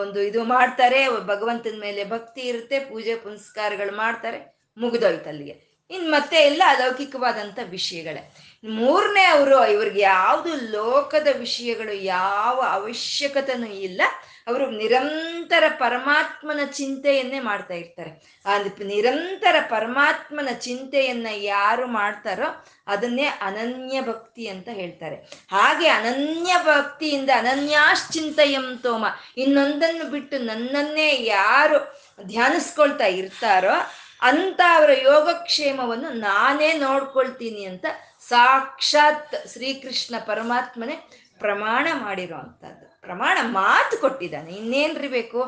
ಒಂದು ಇದು ಮಾಡ್ತಾರೆ. ಭಗವಂತನ ಮೇಲೆ ಭಕ್ತಿ ಇರುತ್ತೆ, ಪೂಜೆ ಪುನಸ್ಕಾರಗಳು ಮಾಡ್ತಾರೆ, ಮುಗಿದೋಯ್ತು ಅಲ್ಲಿಗೆ. ಇನ್ ಮತ್ತೆ ಎಲ್ಲ ಅಲೌಕಿಕವಾದಂಥ ವಿಷಯಗಳೇ. ಮೂರನೇ ಅವರು, ಇವ್ರಿಗೆ ಯಾವುದು ಲೋಕದ ವಿಷಯಗಳು ಯಾವ ಅವಶ್ಯಕತೆನೂ ಇಲ್ಲ. ಅವರು ನಿರಂತರ ಪರಮಾತ್ಮನ ಚಿಂತೆಯನ್ನೇ ಮಾಡ್ತಾ ಇರ್ತಾರೆ. ಆ ನಿರಂತರ ಪರಮಾತ್ಮನ ಚಿಂತೆಯನ್ನ ಯಾರು ಮಾಡ್ತಾರೋ ಅದನ್ನೇ ಅನನ್ಯ ಭಕ್ತಿ ಅಂತ ಹೇಳ್ತಾರೆ. ಹಾಗೆ ಅನನ್ಯ ಭಕ್ತಿಯಿಂದ ಅನನ್ಯಾಶ್ಚಿಂತಯಂ ತೋಮ ಇನ್ನೊಂದನ್ನು ಬಿಟ್ಟು ನನ್ನನ್ನೇ ಯಾರು ಧ್ಯಾನಿಸ್ಕೊಳ್ತಾ ಇರ್ತಾರೋ ಅಂತ ಅವರ ಯೋಗಕ್ಷೇಮವನ್ನು ನಾನೇ ನೋಡ್ಕೊಳ್ತೀನಿ ಅಂತ ಸಾಕ್ಷಾತ್ ಶ್ರೀಕೃಷ್ಣ ಪರಮಾತ್ಮನೇ ಪ್ರಮಾಣ ಮಾಡಿರೋ ಅಂಥದ್ದು ಪ್ರಮಾಣ ಮಾತು ಕೊಟ್ಟಿದ್ದಾನೆ. ಇನ್ನೇನ್ರಿ ಬೇಕು?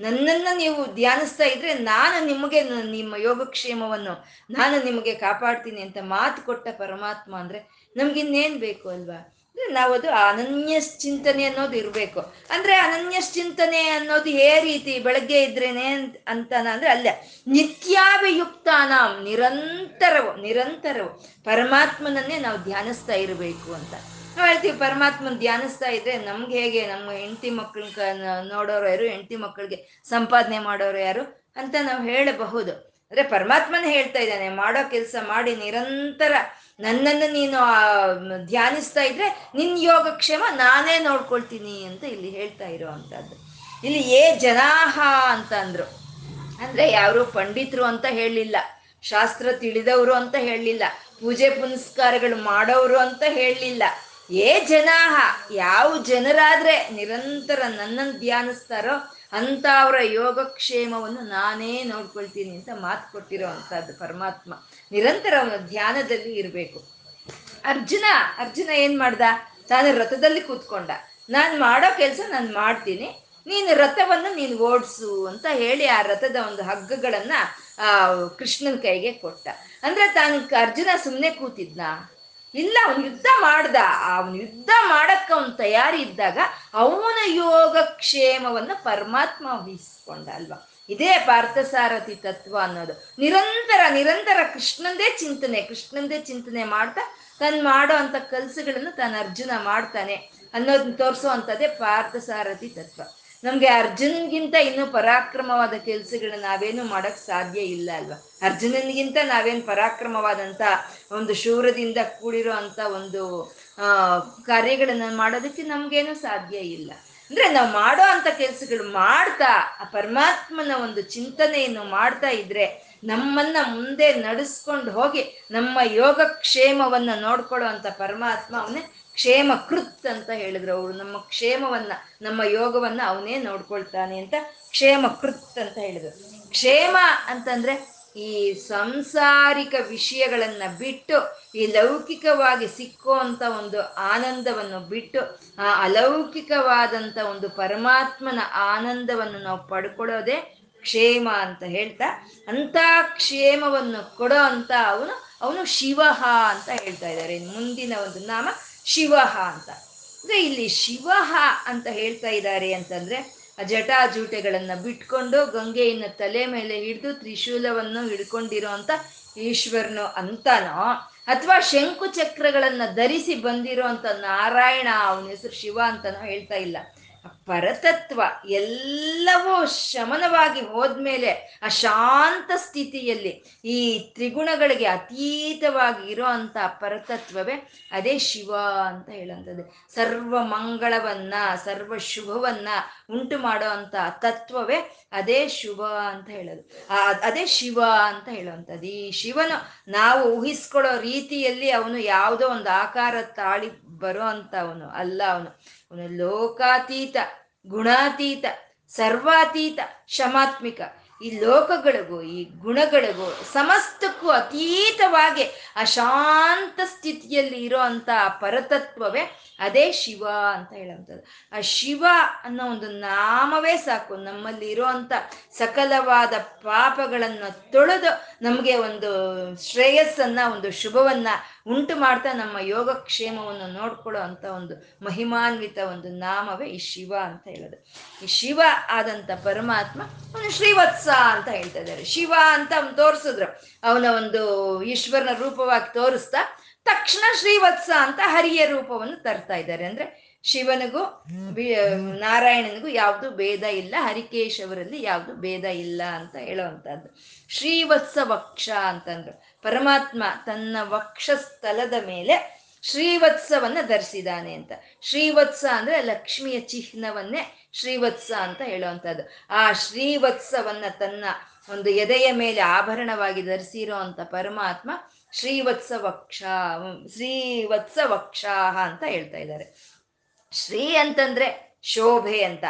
ನನ್ನನ್ನು ನೀವು ಧ್ಯಾನಿಸ್ತಾ ಇದ್ರೆ ನಾನು ನಿಮಗೆ ನಿಮ್ಮ ಯೋಗಕ್ಷೇಮವನ್ನು ನಾನು ನಿಮಗೆ ಕಾಪಾಡ್ತೀನಿ ಅಂತ ಮಾತು ಕೊಟ್ಟ ಪರಮಾತ್ಮ ಅಂದ್ರೆ ನಮ್ಗಿನ್ನೇನು ಬೇಕು ಅಲ್ವಾ? ನಾವದು ಅನನ್ಯ ಚಿಂತನೆ ಅನ್ನೋದು ಇರಬೇಕು. ಅಂದ್ರೆ ಅನನ್ಯ ಚಿಂತನೆ ಅನ್ನೋದು ಹೇ ರೀತಿ ಬೆಳಗ್ಗೆ ಇದ್ರೇನೆ ಅಂತಾನ ಅಂದ್ರೆ ಅಲ್ಲ. ನಿತ್ಯಾಭಿಯುಕ್ತಾನ, ನಿರಂತರವು ನಿರಂತರವು. ಪರಮಾತ್ಮನನ್ನೇ ನಾವು ಧ್ಯಾನಿಸ್ತಾ ಇರಬೇಕು ಅಂತ. ಹೇಳ್ತೀವಿ, ಪರಮಾತ್ಮನ ಧ್ಯಾನಿಸ್ತಾ ಇದ್ರೆ ನಮ್ಗೆ ಹೇಗೆ ನಮ್ಮ ಹೆಂಡತಿ ಮಕ್ಕಳನ್ನ ನೋಡೋರು ಯಾರು, ಹೆಂಡತಿ ಮಕ್ಕಳಿಗೆ ಸಂಪಾದನೆ ಮಾಡೋರು ಯಾರು ಅಂತ ನಾವು ಹೇಳಬಹುದು. ಅಂದ್ರೆ ಪರಮಾತ್ಮನೇ ಹೇಳ್ತಾ ಇದ್ದಾನೆ, ಮಾಡೋ ಕೆಲಸ ಮಾಡಿ ನಿರಂತರ ನನ್ನನ್ನು ನೀನು ಧ್ಯಾನಿಸ್ತಾ ಇದ್ರೆ ನಿನ್ ಯೋಗಕ್ಷೇಮ ನಾನೇ ನೋಡ್ಕೊಳ್ತೀನಿ ಅಂತ ಇಲ್ಲಿ ಹೇಳ್ತಾ ಇರೋ ಇಲ್ಲಿ ಏ ಜನಾಹ ಅಂತ ಅಂದ್ರು. ಅಂದ್ರೆ ಯಾರು ಪಂಡಿತರು ಅಂತ ಹೇಳಲಿಲ್ಲ, ಶಾಸ್ತ್ರ ತಿಳಿದವರು ಅಂತ ಹೇಳಲಿಲ್ಲ, ಪೂಜೆ ಪುನಸ್ಕಾರಗಳು ಮಾಡೋರು ಅಂತ ಹೇಳಲಿಲ್ಲ. ಏ ಜನಾಹ, ಯಾವ ಜನರಾದ್ರೆ ನಿರಂತರ ನನ್ನನ್ನು ಧ್ಯಾನಿಸ್ತಾರೋ ಅಂತ ಅವರ ಯೋಗಕ್ಷೇಮವನ್ನು ನಾನೇ ನೋಡ್ಕೊಳ್ತೀನಿ ಅಂತ ಮಾತು ಕೊಟ್ಟಿರೋ ಅಂಥದ್ದು ಪರಮಾತ್ಮ. ನಿರಂತರ ಅವನ ಧ್ಯಾನದಲ್ಲಿ ಇರಬೇಕು. ಅರ್ಜುನ ಅರ್ಜುನ ಏನ್ ಮಾಡ್ದ? ತಾನು ರಥದಲ್ಲಿ ಕೂತ್ಕೊಂಡ. ನಾನು ಮಾಡೋ ಕೆಲಸ ನಾನು ಮಾಡ್ತೀನಿ. ನೀನು ರಥವನ್ನು ನೀನು ಓಡಿಸು ಅಂತ ಹೇಳಿ ಆ ರಥದ ಒಂದು ಹಗ್ಗಗಳನ್ನು ಕೃಷ್ಣನ ಕೈಗೆ ಕೊಟ್ಟ. ಅಂದ್ರೆ ತಾನು ಅರ್ಜುನ ಸುಮ್ಮನೆ ಕೂತಿದ್ನ? ಇಲ್ಲ, ಅವನು ಯುದ್ಧ ಮಾಡ್ದ. ಅವನು ಯುದ್ಧ ಮಾಡಕ್ಕೆ ಅವನು ತಯಾರಿ ಇದ್ದಾಗ ಅವನ ಯೋಗಕ್ಷೇಮವನ್ನು ಪರಮಾತ್ಮ ವಹಿಸ್ಕೊಂಡ ಅಲ್ವಾ? ಇದೇ ಪಾರ್ಥಸಾರಥಿ ತತ್ವ ಅನ್ನೋದು. ನಿರಂತರ ನಿರಂತರ ಕೃಷ್ಣಂದೇ ಚಿಂತನೆ ಕೃಷ್ಣಂದೇ ಚಿಂತನೆ ಮಾಡ್ತಾ ತಾನು ಮಾಡೋ ಅಂತ ಕಲ್ಸುಗಳನ್ನು ತಾನು ಅರ್ಜುನ ಮಾಡ್ತಾನೆ ಅನ್ನೋದನ್ನ ತೋರಿಸೋ ಅಂಥದ್ದೇ ಪಾರ್ಥಸಾರಥಿ ತತ್ವ. ನಮ್ಗೆ ಅರ್ಜುನ್ಗಿಂತ ಇನ್ನೂ ಪರಾಕ್ರಮವಾದ ಕೆಲಸಗಳನ್ನ ನಾವೇನು ಮಾಡಕ್ ಸಾಧ್ಯ ಇಲ್ಲ ಅಲ್ವಾ? ಅರ್ಜುನನ್ಗಿಂತ ನಾವೇನು ಪರಾಕ್ರಮವಾದಂತ ಒಂದು ಶೂರದಿಂದ ಕೂಡಿರೋ ಅಂತ ಒಂದು, ಆ, ಕಾರ್ಯಗಳನ್ನ ಮಾಡೋದಕ್ಕೆ ನಮ್ಗೇನು ಸಾಧ್ಯ ಇಲ್ಲ. ಅಂದ್ರೆ ನಾವು ಮಾಡೋ ಅಂತ ಕೆಲಸಗಳು ಮಾಡ್ತಾ, ಆ ಪರಮಾತ್ಮನ ಒಂದು ಚಿಂತನೆಯನ್ನು ಮಾಡ್ತಾ ಇದ್ರೆ ನಮ್ಮನ್ನ ಮುಂದೆ ನಡೆಸ್ಕೊಂಡು ಹೋಗಿ ನಮ್ಮ ಯೋಗಕ್ಷೇಮವನ್ನ ನೋಡ್ಕೊಳ್ಳೋ ಅಂತ ಪರಮಾತ್ಮ ಅವನೇ ಕ್ಷೇಮ ಕೃತ್ ಅಂತ ಹೇಳಿದ್ರು ಅವರು. ನಮ್ಮ ಕ್ಷೇಮವನ್ನ, ನಮ್ಮ ಯೋಗವನ್ನ ಅವನೇ ನೋಡ್ಕೊಳ್ತಾನೆ ಅಂತ ಕ್ಷೇಮ ಕೃತ್ ಅಂತ ಹೇಳಿದ್ರು. ಕ್ಷೇಮ ಅಂತಂದ್ರೆ ಈ ಸಂಸಾರಿಕ ವಿಷಯಗಳನ್ನ ಬಿಟ್ಟು, ಈ ಲೌಕಿಕವಾಗಿ ಸಿಕ್ಕುವಂತ ಒಂದು ಆನಂದವನ್ನು ಬಿಟ್ಟು, ಆ ಅಲೌಕಿಕವಾದಂತ ಒಂದು ಪರಮಾತ್ಮನ ಆನಂದವನ್ನು ನಾವು ಪಡ್ಕೊಳ್ಳೋದೇ ಕ್ಷೇಮ ಅಂತ ಹೇಳ್ತಾ ಅಂತ ಕ್ಷೇಮವನ್ನು ಕೊಡೋ ಅಂತ ಅವನು ಅವನು ಶಿವಹ ಅಂತ ಹೇಳ್ತಾ ಇದ್ದಾರೆ. ಮುಂದಿನ ಒಂದು ನಾಮ ಶಿವ ಅಂತ. ಅಂದ್ರೆ ಇಲ್ಲಿ ಶಿವ ಅಂತ ಹೇಳ್ತಾ ಇದ್ದಾರೆ ಅಂತಂದ್ರೆ ಆ ಜಟಾಜೂಟೆಗಳನ್ನ ಬಿಟ್ಕೊಂಡು ಗಂಗೆಯನ್ನು ತಲೆ ಮೇಲೆ ಹಿಡಿದು ತ್ರಿಶೂಲವನ್ನು ಹಿಡ್ಕೊಂಡಿರೋ ಅಂತ ಈಶ್ವರನು ಅಂತಾನೋ? ಅಥವಾ ಶಂಕು ಚಕ್ರಗಳನ್ನ ಧರಿಸಿ ಬಂದಿರೋ ಅಂತ ನಾರಾಯಣ, ಅವನ ಹೆಸರು ಶಿವ ಅಂತನೋ ಹೇಳ್ತಾ ಇಲ್ಲ. ಪರತತ್ವ ಎಲ್ಲವೂ ಶಮನವಾಗಿ ಹೋದ್ಮೇಲೆ ಆ ಶಾಂತ ಸ್ಥಿತಿಯಲ್ಲಿ ಈ ತ್ರಿಗುಣಗಳಿಗೆ ಅತೀತವಾಗಿ ಇರೋ ಅಂತ ಪರತತ್ವವೇ ಅದೇ ಶಿವ ಅಂತ ಹೇಳುವಂಥದ್ದು. ಸರ್ವ ಮಂಗಳವನ್ನ, ಸರ್ವ ಶುಭವನ್ನ ಉಂಟು ಮಾಡೋ ಅಂತ ತತ್ವವೇ ಅದೇ ಶುಭ ಅಂತ ಹೇಳೋದು. ಅದೇ ಶಿವ ಅಂತ ಹೇಳುವಂಥದ್ದು. ಈ ಶಿವನು ನಾವು ಊಹಿಸ್ಕೊಳ್ಳೋ ರೀತಿಯಲ್ಲಿ ಅವನು ಯಾವುದೋ ಒಂದು ಆಕಾರ ತಾಳಿ ಬರೋ ಅಂತ ಅಲ್ಲ ಅವನು. ಅವನು ಲೋಕಾತೀತ ಗುಣಾತೀತ, ಸರ್ವಾತೀತ, ಶಮಾತ್ಮಿಕ. ಈ ಲೋಕಗಳಿಗೂ, ಈ ಗುಣಗಳಿಗೂ, ಸಮಸ್ತಕ್ಕೂ ಅತೀತವಾಗಿ ಅಶಾಂತ ಶಾಂತ ಸ್ಥಿತಿಯಲ್ಲಿ ಇರೋ ಪರತತ್ವವೇ ಅದೇ ಶಿವ ಅಂತ ಹೇಳುವಂಥದ್ದು. ಆ ಶಿವ ಅನ್ನೋ ಒಂದು ನಾಮವೇ ಸಾಕು. ನಮ್ಮಲ್ಲಿ ಇರುವಂತ ಸಕಲವಾದ ಪಾಪಗಳನ್ನು ತೊಳೆದು ನಮಗೆ ಒಂದು ಶ್ರೇಯಸ್ಸನ್ನ, ಒಂದು ಶುಭವನ್ನ ಉಂಟು ಮಾಡ್ತಾ ನಮ್ಮ ಯೋಗಕ್ಷೇಮವನ್ನು ನೋಡ್ಕೊಳ್ಳೋ ಅಂತ ಒಂದು ಮಹಿಮಾನ್ವಿತ ಒಂದು ನಾಮವೇ ಈ ಶಿವ ಅಂತ ಹೇಳೋದು. ಈ ಶಿವ ಆದಂತ ಪರಮಾತ್ಮ ಅವನು ಶ್ರೀವತ್ಸ ಅಂತ ಹೇಳ್ತಾ ಇದ್ದಾರೆ. ಶಿವ ಅಂತ ಅವ್ನು ತೋರಿಸಿದ್ರು. ಅವನ ಒಂದು ಈಶ್ವರನ ರೂಪವಾಗಿ ತೋರಿಸ್ತಾ ತಕ್ಷಣ ಶ್ರೀವತ್ಸ ಅಂತ ಹರಿಯ ರೂಪವನ್ನು ತರ್ತಾ ಇದ್ದಾರೆ. ಅಂದ್ರೆ ಶಿವನಿಗೂ ನಾರಾಯಣನಿಗೂ ಯಾವುದು ಭೇದ ಇಲ್ಲ, ಹರಿಕೇಶವರಲ್ಲಿ ಯಾವುದು ಭೇದ ಇಲ್ಲ ಅಂತ ಹೇಳುವಂತಹದ್ದು ಶ್ರೀವತ್ಸ ವಕ್ಷ ಅಂತಂದ್ರು. ಪರಮಾತ್ಮ ತನ್ನ ವಕ್ಷಸ್ಥಲದ ಮೇಲೆ ಶ್ರೀವತ್ಸವನ್ನ ಧರಿಸಿದಾನೆ ಅಂತ. ಶ್ರೀವತ್ಸ ಅಂದ್ರೆ ಲಕ್ಷ್ಮಿಯ ಚಿಹ್ನವನ್ನೇ ಶ್ರೀವತ್ಸ ಅಂತ ಹೇಳುವಂಥದ್ದು. ಆ ಶ್ರೀವತ್ಸವನ್ನ ತನ್ನ ಒಂದು ಎದೆಯ ಮೇಲೆ ಆಭರಣವಾಗಿ ಧರಿಸಿರೋ ಅಂತ ಪರಮಾತ್ಮ ಶ್ರೀವತ್ಸ ವಕ್ಷ, ಶ್ರೀವತ್ಸ ವಕ್ಷಾಹ ಅಂತ ಹೇಳ್ತಾ ಇದ್ದಾರೆ. ಶ್ರೀ ಅಂತಂದ್ರೆ ಶೋಭೆ ಅಂತ.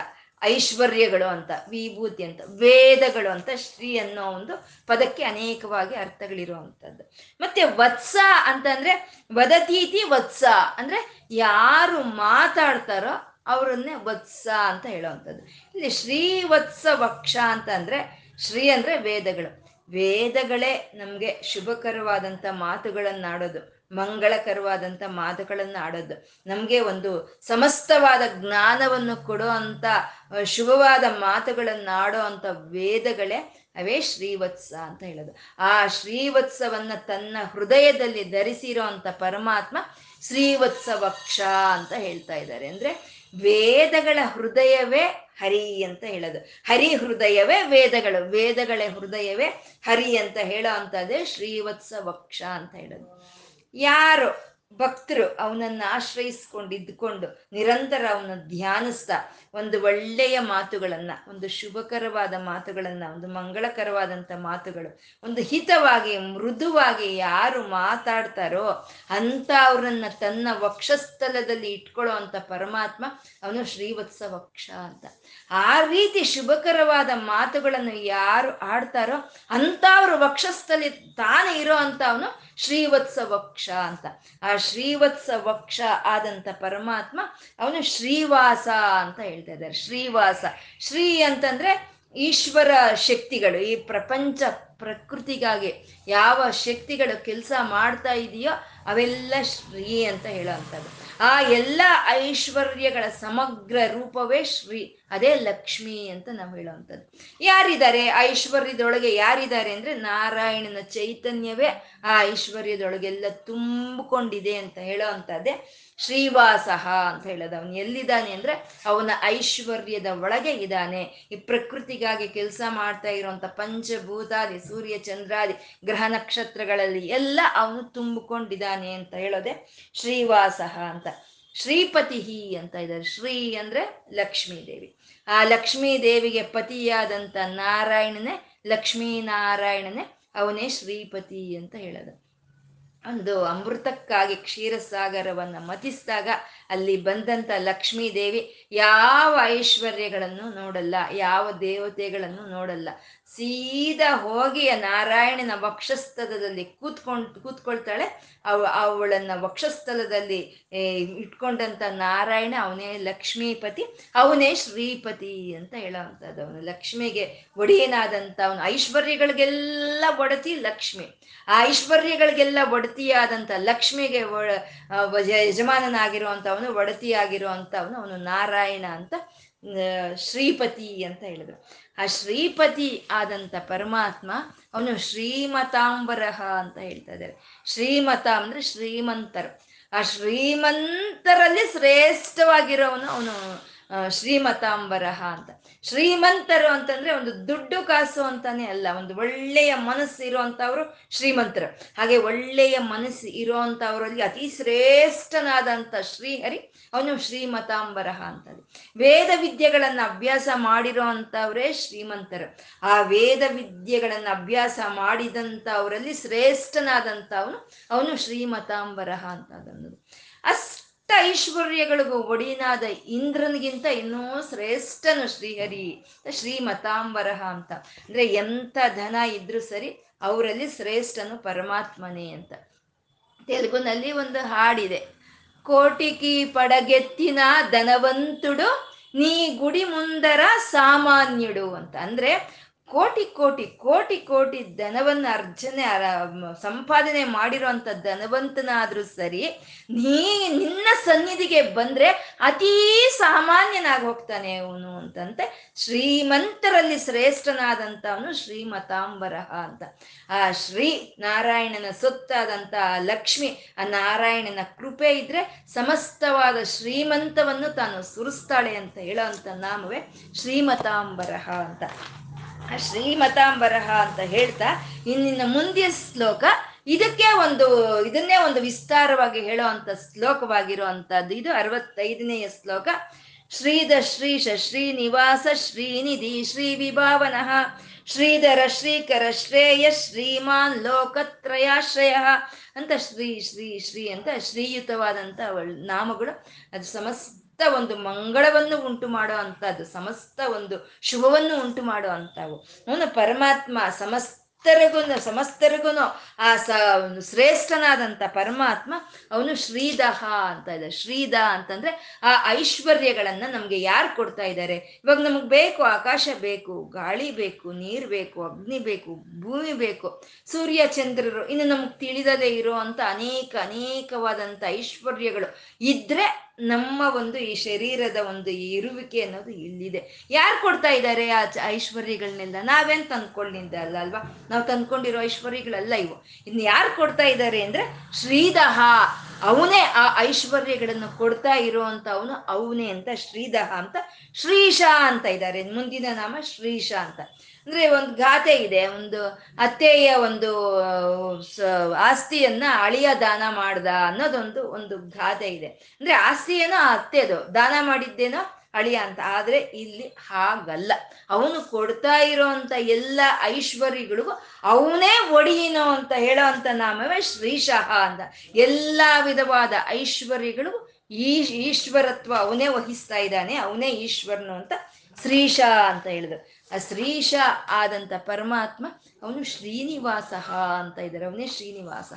ಐಶ್ವರ್ಯಗಳು ಅಂತ, ವಿಭೂತಿ ಅಂತ, ವೇದಗಳು ಅಂತ, ಶ್ರೀ ಅನ್ನೋ ಒಂದು ಪದಕ್ಕೆ ಅನೇಕವಾಗಿ ಅರ್ಥಗಳಿರುವಂಥದ್ದು. ಮತ್ತೆ ವತ್ಸ ಅಂತಂದ್ರೆ ವದತೀತಿ ವತ್ಸ, ಅಂದ್ರೆ ಯಾರು ಮಾತಾಡ್ತಾರೋ ಅವರನ್ನೇ ವತ್ಸ ಅಂತ ಹೇಳುವಂಥದ್ದು. ಇಲ್ಲಿ ಶ್ರೀವತ್ಸ ವಕ್ಷ ಅಂತ ಅಂದ್ರೆ ಶ್ರೀ ಅಂದ್ರೆ ವೇದಗಳು. ವೇದಗಳೇ ನಮಗೆ ಶುಭಕರವಾದಂಥ ಮಾತುಗಳನ್ನಾಡೋದು. ಮಂಗಳಕರವಾದಂಥ ಮಾತುಗಳನ್ನು ಆಡೋದು. ನಮಗೆ ಒಂದು ಸಮಸ್ತವಾದ ಜ್ಞಾನವನ್ನು ಕೊಡೋ ಅಂತ ಶುಭವಾದ ಮಾತುಗಳನ್ನು ಆಡೋ ಅಂತ ವೇದಗಳೇ ಅವೇ ಶ್ರೀವತ್ಸ ಅಂತ ಹೇಳೋದು. ಆ ಶ್ರೀವತ್ಸವನ್ನ ತನ್ನ ಹೃದಯದಲ್ಲಿ ಧರಿಸಿರೋ ಅಂತ ಪರಮಾತ್ಮ ಶ್ರೀವತ್ಸ ವಕ್ಷ ಅಂತ ಹೇಳ್ತಾ ಇದ್ದಾರೆ. ಅಂದ್ರೆ ವೇದಗಳ ಹೃದಯವೇ ಹರಿ ಅಂತ ಹೇಳೋದು. ಹರಿ ಹೃದಯವೇ ವೇದಗಳು. ವೇದಗಳ ಹೃದಯವೇ ಹರಿ ಅಂತ ಹೇಳೋ ಅಂತದೇ ಶ್ರೀವತ್ಸ ವಕ್ಷ ಅಂತ ಹೇಳೋದು. ಯಾರು ಭಕ್ತರು ಅವನನ್ನು ಆಶ್ರಯಿಸ್ಕೊಂಡು ಇದ್ಕೊಂಡು ನಿರಂತರ ಅವನ ಧ್ಯಾನಿಸ್ತಾ ಒಂದು ಒಳ್ಳೆಯ ಮಾತುಗಳನ್ನ, ಒಂದು ಶುಭಕರವಾದ ಮಾತುಗಳನ್ನ, ಒಂದು ಮಂಗಳಕರವಾದಂಥ ಮಾತುಗಳು, ಒಂದು ಹಿತವಾಗಿ, ಮೃದುವಾಗಿ ಯಾರು ಮಾತಾಡ್ತಾರೋ ಅಂತ ಅವ್ರನ್ನ ತನ್ನ ವಕ್ಷಸ್ಥಲದಲ್ಲಿ ಇಟ್ಕೊಳ್ಳೋ ಅಂತ ಪರಮಾತ್ಮ ಅವನು ಶ್ರೀವತ್ಸ ವಕ್ಷ ಅಂತ. ಆ ರೀತಿ ಶುಭಕರವಾದ ಮಾತುಗಳನ್ನು ಯಾರು ಆಡ್ತಾರೋ ಅಂತ ಅವ್ರ ವಕ್ಷಸ್ಥಲಿ ತಾನೇ ಇರೋ ಅಂತ ಅವನು ಶ್ರೀವತ್ಸ ವಕ್ಷ ಅಂತ. ಆ ಶ್ರೀವತ್ಸ ವಕ್ಷ ಆದಂತ ಪರಮಾತ್ಮ ಅವನು ಶ್ರೀವಾಸ ಅಂತ ಹೇಳ್ತಾ ಇದ್ದಾರೆ. ಶ್ರೀವಾಸ. ಶ್ರೀ ಅಂತಂದ್ರೆ ಈಶ್ವರ ಶಕ್ತಿಗಳು. ಈ ಪ್ರಪಂಚ ಪ್ರಕೃತಿಗಾಗಿ ಯಾವ ಶಕ್ತಿಗಳು ಕೆಲಸ ಮಾಡ್ತಾ ಇದೆಯೋ ಅವೆಲ್ಲ ಶ್ರೀ ಅಂತ ಹೇಳುವಂಥದ್ದು ಆ ಎಲ್ಲ ಐಶ್ವರ್ಯಗಳ ಸಮಗ್ರ ರೂಪವೇ ಶ್ರೀ ಅದೇ ಲಕ್ಷ್ಮಿ ಅಂತ ನಾವು ಹೇಳುವಂಥದ್ದು. ಯಾರಿದ್ದಾರೆ? ಐಶ್ವರ್ಯದೊಳಗೆ ಯಾರಿದ್ದಾರೆ ಅಂದ್ರೆ ನಾರಾಯಣನ ಚೈತನ್ಯವೇ ಆ ಐಶ್ವರ್ಯದೊಳಗೆಲ್ಲ ತುಂಬಿಕೊಂಡಿದೆ ಅಂತ ಹೇಳೋ ಅಂಥದ್ದೇ ಶ್ರೀವಾಸಹ ಅಂತ ಹೇಳೋದು. ಅವನು ಎಲ್ಲಿದ್ದಾನೆ ಅಂದ್ರೆ ಅವನ ಐಶ್ವರ್ಯದ ಒಳಗೆ ಇದ್ದಾನೆ. ಈ ಪ್ರಕೃತಿಗಾಗಿ ಕೆಲಸ ಮಾಡ್ತಾ ಇರುವಂತ ಪಂಚಭೂತಾದಿ, ಸೂರ್ಯ ಚಂದ್ರಾದಿ, ಗ್ರಹ ನಕ್ಷತ್ರಗಳಲ್ಲಿ ಎಲ್ಲ ಅವನು ತುಂಬಿಕೊಂಡಿದ್ದಾನೆ ಅಂತ ಹೇಳೋದೆ ಶ್ರೀವಾಸಹ ಅಂತ. ಶ್ರೀಪತಿ ಅಂತ ಇದ್ದಾರೆ. ಶ್ರೀ ಅಂದ್ರೆ ಲಕ್ಷ್ಮೀ ದೇವಿ ಆ ಲಕ್ಷ್ಮೀ ದೇವಿಗೆ ಪತಿಯಾದಂಥ ನಾರಾಯಣನೇ ಲಕ್ಷ್ಮೀನಾರಾಯಣನೇ ಅವನೇ ಶ್ರೀಪತಿ ಅಂತ ಹೇಳೋದು. ಒಂದು ಅಮೃತಕ್ಕಾಗಿ ಕ್ಷೀರಸಾಗರವನ್ನು ಮತಿಸಿದಾಗ ಅಲ್ಲಿ ಬಂದಂಥ ಲಕ್ಷ್ಮೀ ದೇವಿ ಯಾವ ಐಶ್ವರ್ಯಗಳನ್ನು ನೋಡಲ್ಲ, ಯಾವ ದೇವತೆಗಳನ್ನು ನೋಡಲ್ಲ. ಸೀದಾ ಹೋಗಿ ನಾರಾಯಣನ ವಕ್ಷಸ್ಥಲದಲ್ಲಿ ಕೂತ್ಕೊಂಡು, ಕೂತ್ಕೊಳ್ತಾಳೆ. ಅವ, ಅವಳನ್ನ ವಕ್ಷಸ್ಥಲದಲ್ಲಿ ಇಟ್ಕೊಂಡಂತ ನಾರಾಯಣ ಅವನೇ ಲಕ್ಷ್ಮೀಪತಿ, ಅವನೇ ಶ್ರೀಪತಿ ಅಂತ ಹೇಳೋವಂಥದ್ದು ಅವನು ಲಕ್ಷ್ಮಿಗೆ ಒಡೆಯನಾದಂಥ ಅವನು ಐಶ್ವರ್ಯಗಳಿಗೆಲ್ಲ ಒಡತಿ ಲಕ್ಷ್ಮಿ. ಆ ಐಶ್ವರ್ಯಗಳಿಗೆಲ್ಲ ಒಡತಿಯಾದಂಥ ಲಕ್ಷ್ಮಿಗೆ ಯಜಮಾನನಾಗಿರುವಂಥವನು ಒಡತಿಯಾಗಿರುವಂಥವನು ಅವನು ನಾರಾಯಣ ಅಂತ ಶ್ರೀಪತಿ ಅಂತ ಹೇಳಿದ್ರು. ಆ ಶ್ರೀಪತಿ ಆದಂತ ಪರಮಾತ್ಮ ಅವನು ಶ್ರೀಮತಾಂಬರಹ ಅಂತ ಹೇಳ್ತಾ ಇದ್ದಾರೆ. ಶ್ರೀಮತ ಅಂದ್ರೆ ಶ್ರೀಮಂತರು. ಆ ಶ್ರೀಮಂತರಲ್ಲಿ ಶ್ರೇಷ್ಠವಾಗಿರೋವನು ಅವನು ಶ್ರೀಮತಾಂಬರಹ ಅಂತ. ಶ್ರೀಮಂತರು ಅಂತಂದ್ರೆ ಒಂದು ದುಡ್ಡು ಕಾಸು ಅಂತಾನೆ ಅಲ್ಲ, ಒಂದು ಒಳ್ಳೆಯ ಮನಸ್ಸು ಇರುವಂತವ್ರು ಶ್ರೀಮಂತರು. ಹಾಗೆ ಒಳ್ಳೆಯ ಮನಸ್ಸು ಇರುವಂತವ್ರಲ್ಲಿ ಅತಿ ಶ್ರೇಷ್ಠನಾದಂಥ ಶ್ರೀಹರಿ ಅವನು ಶ್ರೀಮತಾಂಬರಹ ಅಂತದೆ. ವೇದ ವಿದ್ಯೆಗಳನ್ನ ಅಭ್ಯಾಸ ಮಾಡಿರೋ ಅಂತವ್ರೇ ಶ್ರೀಮಂತರು. ಆ ವೇದ ವಿದ್ಯೆಗಳನ್ನ ಅಭ್ಯಾಸ ಮಾಡಿದಂಥವರಲ್ಲಿ ಶ್ರೇಷ್ಠನಾದಂಥವನು ಅವನು ಶ್ರೀಮತಾಂಬರಹ ಅಂತ ಅಸ್ ಐಶ್ವರ್ಯಗಳಿಗೂ ಒಡಿನಾದ ಇಂದ್ರನಿಗಿಂತ ಇನ್ನೂ ಶ್ರೇಷ್ಠನು ಶ್ರೀಹರಿ, ಶ್ರೀಮತಾಂಬರಹ ಅಂತ. ಅಂದ್ರೆ ಎಂಥ ಧನ ಇದ್ರೂ ಸರಿ ಅವರಲ್ಲಿ ಶ್ರೇಷ್ಠನು ಪರಮಾತ್ಮನೇ ಅಂತ. ತೆಲುಗುನಲ್ಲಿ ಒಂದು ಹಾಡಿದೆ ಕೋಟಿಕಿ ಪಡಗೆತ್ತಿನ ಧನವಂತುಡು, ನೀ ಗುಡಿ ಮುಂದರ ಸಾಮಾನ್ಯುಡು ಅಂತ. ಅಂದ್ರೆ ಕೋಟಿ ಕೋಟಿ ಕೋಟಿ ಕೋಟಿ ಧನವನ್ನ ಅರ್ಜನೆ ಅರ- ಸಂಪಾದನೆ ಮಾಡಿರುವಂತ ಧನವಂತನಾದ್ರೂ ಸರಿ, ನೀ ನಿನ್ನ ಸನ್ನಿಧಿಗೆ ಬಂದ್ರೆ ಅತೀ ಸಾಮಾನ್ಯನಾಗಿ ಹೋಗ್ತಾನೆ ಅವನು ಅಂತಂತೆ. ಶ್ರೀಮಂತರಲ್ಲಿ ಶ್ರೇಷ್ಠನಾದಂಥವನು ಶ್ರೀಮತಾಂಬರಹ ಅಂತ. ಆ ಶ್ರೀ ನಾರಾಯಣನ ಸೊತ್ತಾದಂತ ಲಕ್ಷ್ಮಿ, ಆ ನಾರಾಯಣನ ಕೃಪೆ ಇದ್ರೆ ಸಮಸ್ತವಾದ ಶ್ರೀಮಂತವನ್ನು ತಾನು ಸುರಿಸ್ತಾಳೆ ಅಂತ ಹೇಳೋ ಅಂತ ನಾಮವೇ ಶ್ರೀಮತಾಂಬರಹ ಅಂತ. ಶ್ರೀಮತಾಂಬರಹ ಅಂತ ಹೇಳ್ತಾ ಇನ್ನಿನ ಮುಂದಿನ ಶ್ಲೋಕ ಇದಕ್ಕೆ ಒಂದು, ಇದನ್ನೇ ಒಂದು ವಿಸ್ತಾರವಾಗಿ ಹೇಳೋ ಅಂತ ಶ್ಲೋಕವಾಗಿರೋ ಅಂಥದ್ದು ಇದು ಅರವತ್ತೈದನೆಯ ಶ್ಲೋಕ. ಶ್ರೀಧ ಶ್ರೀಶ ಶ್ರೀನಿವಾಸ ಶ್ರೀನಿಧಿ ಶ್ರೀ ವಿಭಾವನಃ ಶ್ರೀಧರ ಶ್ರೀಕರ ಶ್ರೇಯ ಶ್ರೀಮಾನ್ ಲೋಕತ್ರಯಾಶ್ರಯ ಅಂತ ಶ್ರೀ ಶ್ರೀ ಶ್ರೀ ಅಂತ ಶ್ರೀಯುತವಾದಂಥ ನಾಮಗಳು. ಅದು ಸಮಸ್ತ ಒಂದು ಮಂಗಳವನ್ನು ಉಂಟು ಮಾಡೋ ಅಂಥದ್ದು, ಸಮಸ್ತ ಒಂದು ಶುಭವನ್ನು ಉಂಟು ಮಾಡೋ ಅಂಥವು. ಅವನು ಪರಮಾತ್ಮ ಸಮಸ್ತರಿಗೂ ಸಮಸ್ತರಿಗೂ ಆ ಸ ಶ್ರೇಷ್ಠನಾದಂಥ ಪರಮಾತ್ಮ ಅವನು ಶ್ರೀದಹ ಅಂತ ಇದೆ. ಶ್ರೀದ ಅಂತಂದ್ರೆ ಆ ಐಶ್ವರ್ಯಗಳನ್ನ ನಮ್ಗೆ ಯಾರು ಕೊಡ್ತಾ ಇದ್ದಾರೆ? ಇವಾಗ ನಮಗೆ ಬೇಕು, ಆಕಾಶ ಬೇಕು, ಗಾಳಿ ಬೇಕು, ನೀರು ಬೇಕು, ಅಗ್ನಿ ಬೇಕು, ಭೂಮಿ ಬೇಕು, ಸೂರ್ಯ, ಚಂದ್ರರು ಇನ್ನು ನಮಗೆ ತಿಳಿದದೇ ಇರೋ ಅಂತ ಅನೇಕ, ಅನೇಕವಾದಂಥ ಐಶ್ವರ್ಯಗಳು ಇದ್ರೆ ನಮ್ಮ ಒಂದು ಈ ಶರೀರದ ಒಂದು ಇರುವಿಕೆ ಅನ್ನೋದು ಇಲ್ಲಿದೆ. ಯಾರು ಕೊಡ್ತಾ ಇದ್ದಾರೆ ಆ ಐಶ್ವರ್ಯಗಳನ್ನೆಲ್ಲ? ನಾವೇನ್ ತಂದ್ಕೊಳ್ಳಿಂದ ಅಲ್ಲ ಅಲ್ವಾ? ನಾವು ತಂದ್ಕೊಂಡಿರೋ ಐಶ್ವರ್ಯಗಳಲ್ಲ ಇವು. ಇನ್ನು ಯಾರು ಕೊಡ್ತಾ ಇದ್ದಾರೆ ಅಂದ್ರೆ ಶ್ರೀದಹ. ಅವನೇ ಆ ಐಶ್ವರ್ಯಗಳನ್ನು ಕೊಡ್ತಾ ಇರುವಂತ ಅವನು, ಅವನೇ ಅಂತ ಶ್ರೀದಹ ಅಂತ ಶ್ರೀಶಾ ಅಂತ ಇದ್ದಾರೆ. ಮುಂದಿನ ನಾಮ ಶ್ರೀಶಾ ಅಂತ. ಅಂದ್ರೆ ಒಂದು ಗಾದೆ ಇದೆ, ಒಂದು ಅತ್ತೆಯ ಒಂದು ಆಸ್ತಿಯನ್ನ ಅಳಿಯ ದಾನ ಮಾಡ್ದ ಅನ್ನೋದೊಂದು ಒಂದು ಗಾದೆ ಇದೆ. ಅಂದ್ರೆ ಆಸ್ತಿಯೇನೋ ಅತ್ತೆದು, ದಾನ ಮಾಡಿದ್ದೇನೋ ಅಳಿಯ ಅಂತ. ಆದ್ರೆ ಇಲ್ಲಿ ಹಾಗಲ್ಲ. ಅವನು ಕೊಡ್ತಾ ಇರೋವಂಥ ಎಲ್ಲ ಐಶ್ವರ್ಯಗಳಿಗೂ ಅವನೇ ಒಡೆಯಿನೋ ಅಂತ ಹೇಳೋ ಅಂತ ನಾಮವೇ ಶ್ರೀಶಃ ಅಂತ. ಎಲ್ಲ ವಿಧವಾದ ಐಶ್ವರ್ಯಗಳಿಗೂ ಈ ಈಶ್ವರತ್ವ ಅವನೇ ವಹಿಸ್ತಾ ಇದ್ದಾನೆ, ಅವನೇ ಈಶ್ವರನು ಅಂತ ಶ್ರೀಶ ಅಂತ ಹೇಳಿದ್ರು. ಆ ಶ್ರೀಶ ಆದಂತ ಪರಮಾತ್ಮ ಅವನು ಶ್ರೀನಿವಾಸ ಅಂತ ಇದ್ದಾರೆ. ಅವನೇ ಶ್ರೀನಿವಾಸ.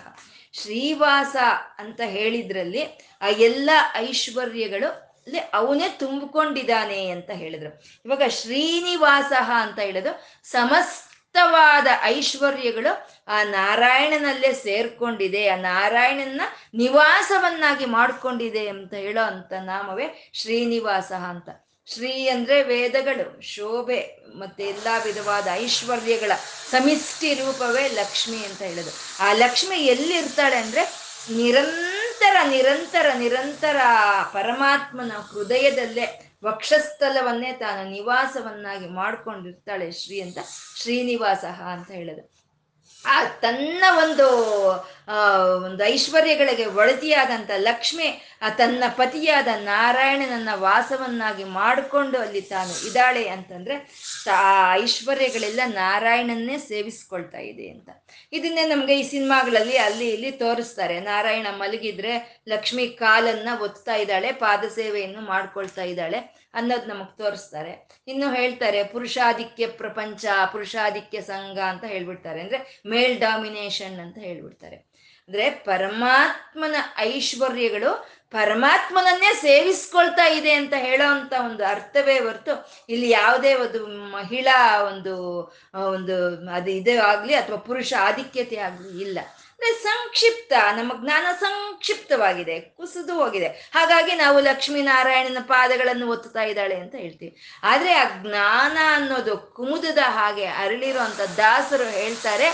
ಶ್ರೀವಾಸ ಅಂತ ಹೇಳಿದ್ರಲ್ಲಿ ಆ ಎಲ್ಲ ಐಶ್ವರ್ಯಗಳು ಅಲ್ಲಿ ಅವನೇ ತುಂಬಿಕೊಂಡಿದ್ದಾನೆ ಅಂತ ಹೇಳಿದ್ರು. ಇವಾಗ ಶ್ರೀನಿವಾಸ ಅಂತ ಹೇಳೋದು ಸಮಸ್ತವಾದ ಐಶ್ವರ್ಯಗಳು ಆ ನಾರಾಯಣನಲ್ಲೇ ಸೇರ್ಕೊಂಡಿದೆ. ಆ ನಾರಾಯಣನ ನಿವಾಸವನ್ನಾಗಿ ಮಾಡ್ಕೊಂಡಿದೆ ಅಂತ ಹೇಳೋ ಅಂತ ನಾಮವೇ ಶ್ರೀನಿವಾಸ ಅಂತ. ಶ್ರೀ ಅಂದ್ರೆ ವೇದಗಳು, ಶೋಭೆ ಮತ್ತೆ ಎಲ್ಲಾ ವಿಧವಾದ ಐಶ್ವರ್ಯಗಳ ಸಮಿಷ್ಟಿ ರೂಪವೇ ಲಕ್ಷ್ಮಿ ಅಂತ ಹೇಳೋದು ಆ ಲಕ್ಷ್ಮಿ ಎಲ್ಲಿರ್ತಾಳೆ ಅಂದ್ರೆ ನಿರಂತರ ನಿರಂತರ ನಿರಂತರ ನಿರಂತರ ಪರಮಾತ್ಮನ ಹೃದಯದಲ್ಲೇ ವಕ್ಷಸ್ಥಲವನ್ನೇ ತಾನು ನಿವಾಸವನ್ನಾಗಿ ಮಾಡ್ಕೊಂಡಿರ್ತಾಳೆ ಶ್ರೀ ಅಂತ ಶ್ರೀನಿವಾಸ ಅಂತ ಹೇಳೋದು ಆ ತನ್ನ ಒಂದು ಒಂದು ಐಶ್ವರ್ಯಗಳಿಗೆ ಒಳತಿಯಾದಂಥ ಲಕ್ಷ್ಮಿ, ಆ ತನ್ನ ಪತಿಯಾದ ನಾರಾಯಣನನ್ನ ವಾಸವನ್ನಾಗಿ ಮಾಡಿಕೊಂಡು ಅಲ್ಲಿ ತಾನು ಇದ್ದಾಳೆ ಅಂತಂದ್ರೆ ಆ ಐಶ್ವರ್ಯಗಳೆಲ್ಲ ನಾರಾಯಣನ್ನೇ ಸೇವಿಸ್ಕೊಳ್ತಾ ಇದೆ ಅಂತ. ಇದನ್ನೇ ನಮಗೆ ಈ ಸಿನಿಮಾಗಳಲ್ಲಿ ಅಲ್ಲಿ ಇಲ್ಲಿ ತೋರಿಸ್ತಾರೆ. ನಾರಾಯಣ ಮಲಗಿದ್ರೆ ಲಕ್ಷ್ಮಿ ಕಾಲನ್ನ ಒತ್ತಾ ಇದ್ದಾಳೆ ಪಾದ ಸೇವೆಯನ್ನು ಮಾಡ್ಕೊಳ್ತಾ ಇದ್ದಾಳೆ. ಅನ್ನೋದು ನಮಗ್ ತೋರಿಸ್ತಾರೆ. ಇನ್ನು ಹೇಳ್ತಾರೆ ಪುರುಷಾಧಿಕ್ಯ ಪ್ರಪಂಚ, ಪುರುಷಾಧಿಕ್ಯ ಸಂಘ ಅಂತ ಹೇಳ್ಬಿಡ್ತಾರೆ. ಅಂದ್ರೆ ಮೇಲ್ ಡಾಮಿನೇಷನ್ ಅಂತ ಹೇಳ್ಬಿಡ್ತಾರೆ. ಅಂದ್ರೆ ಪರಮಾತ್ಮನ ಐಶ್ವರ್ಯಗಳು ಪರಮಾತ್ಮನನ್ನೇ ಸೇವಿಸ್ಕೊಳ್ತಾ ಇದೆ ಅಂತ ಹೇಳೋ ಅಂತ ಒಂದು ಅರ್ಥವೇ ಹೊರತು ಇಲ್ಲಿ ಯಾವುದೇ ಒಂದು ಮಹಿಳಾ ಒಂದು ಒಂದು ಅದು ಇದೇ ಆಗ್ಲಿ ಅಥವಾ ಪುರುಷ ಆಧಿಕ್ಯತೆ ಆಗ್ಲಿ ಇಲ್ಲ. ಸಂಕ್ಷಿಪ್ತ, ನಮ್ಮ ಜ್ಞಾನ ಸಂಕ್ಷಿಪ್ತವಾಗಿದೆ, ಕುಸಿದು ಹೋಗಿದೆ. ಹಾಗಾಗಿ ನಾವು ಲಕ್ಷ್ಮೀನಾರಾಯಣನ ಪಾದಗಳನ್ನು ಒತ್ತುತ್ತಾ ಇದ್ದಾಳೆ ಅಂತ ಹೇಳ್ತೀವಿ. ಆದ್ರೆ ಆ ಜ್ಞಾನ ಅನ್ನೋದು ಕುಮುದದ ಹಾಗೆ ಅರಳಿರೋ ಅಂತ ದಾಸರು ಹೇಳ್ತಾರೆ,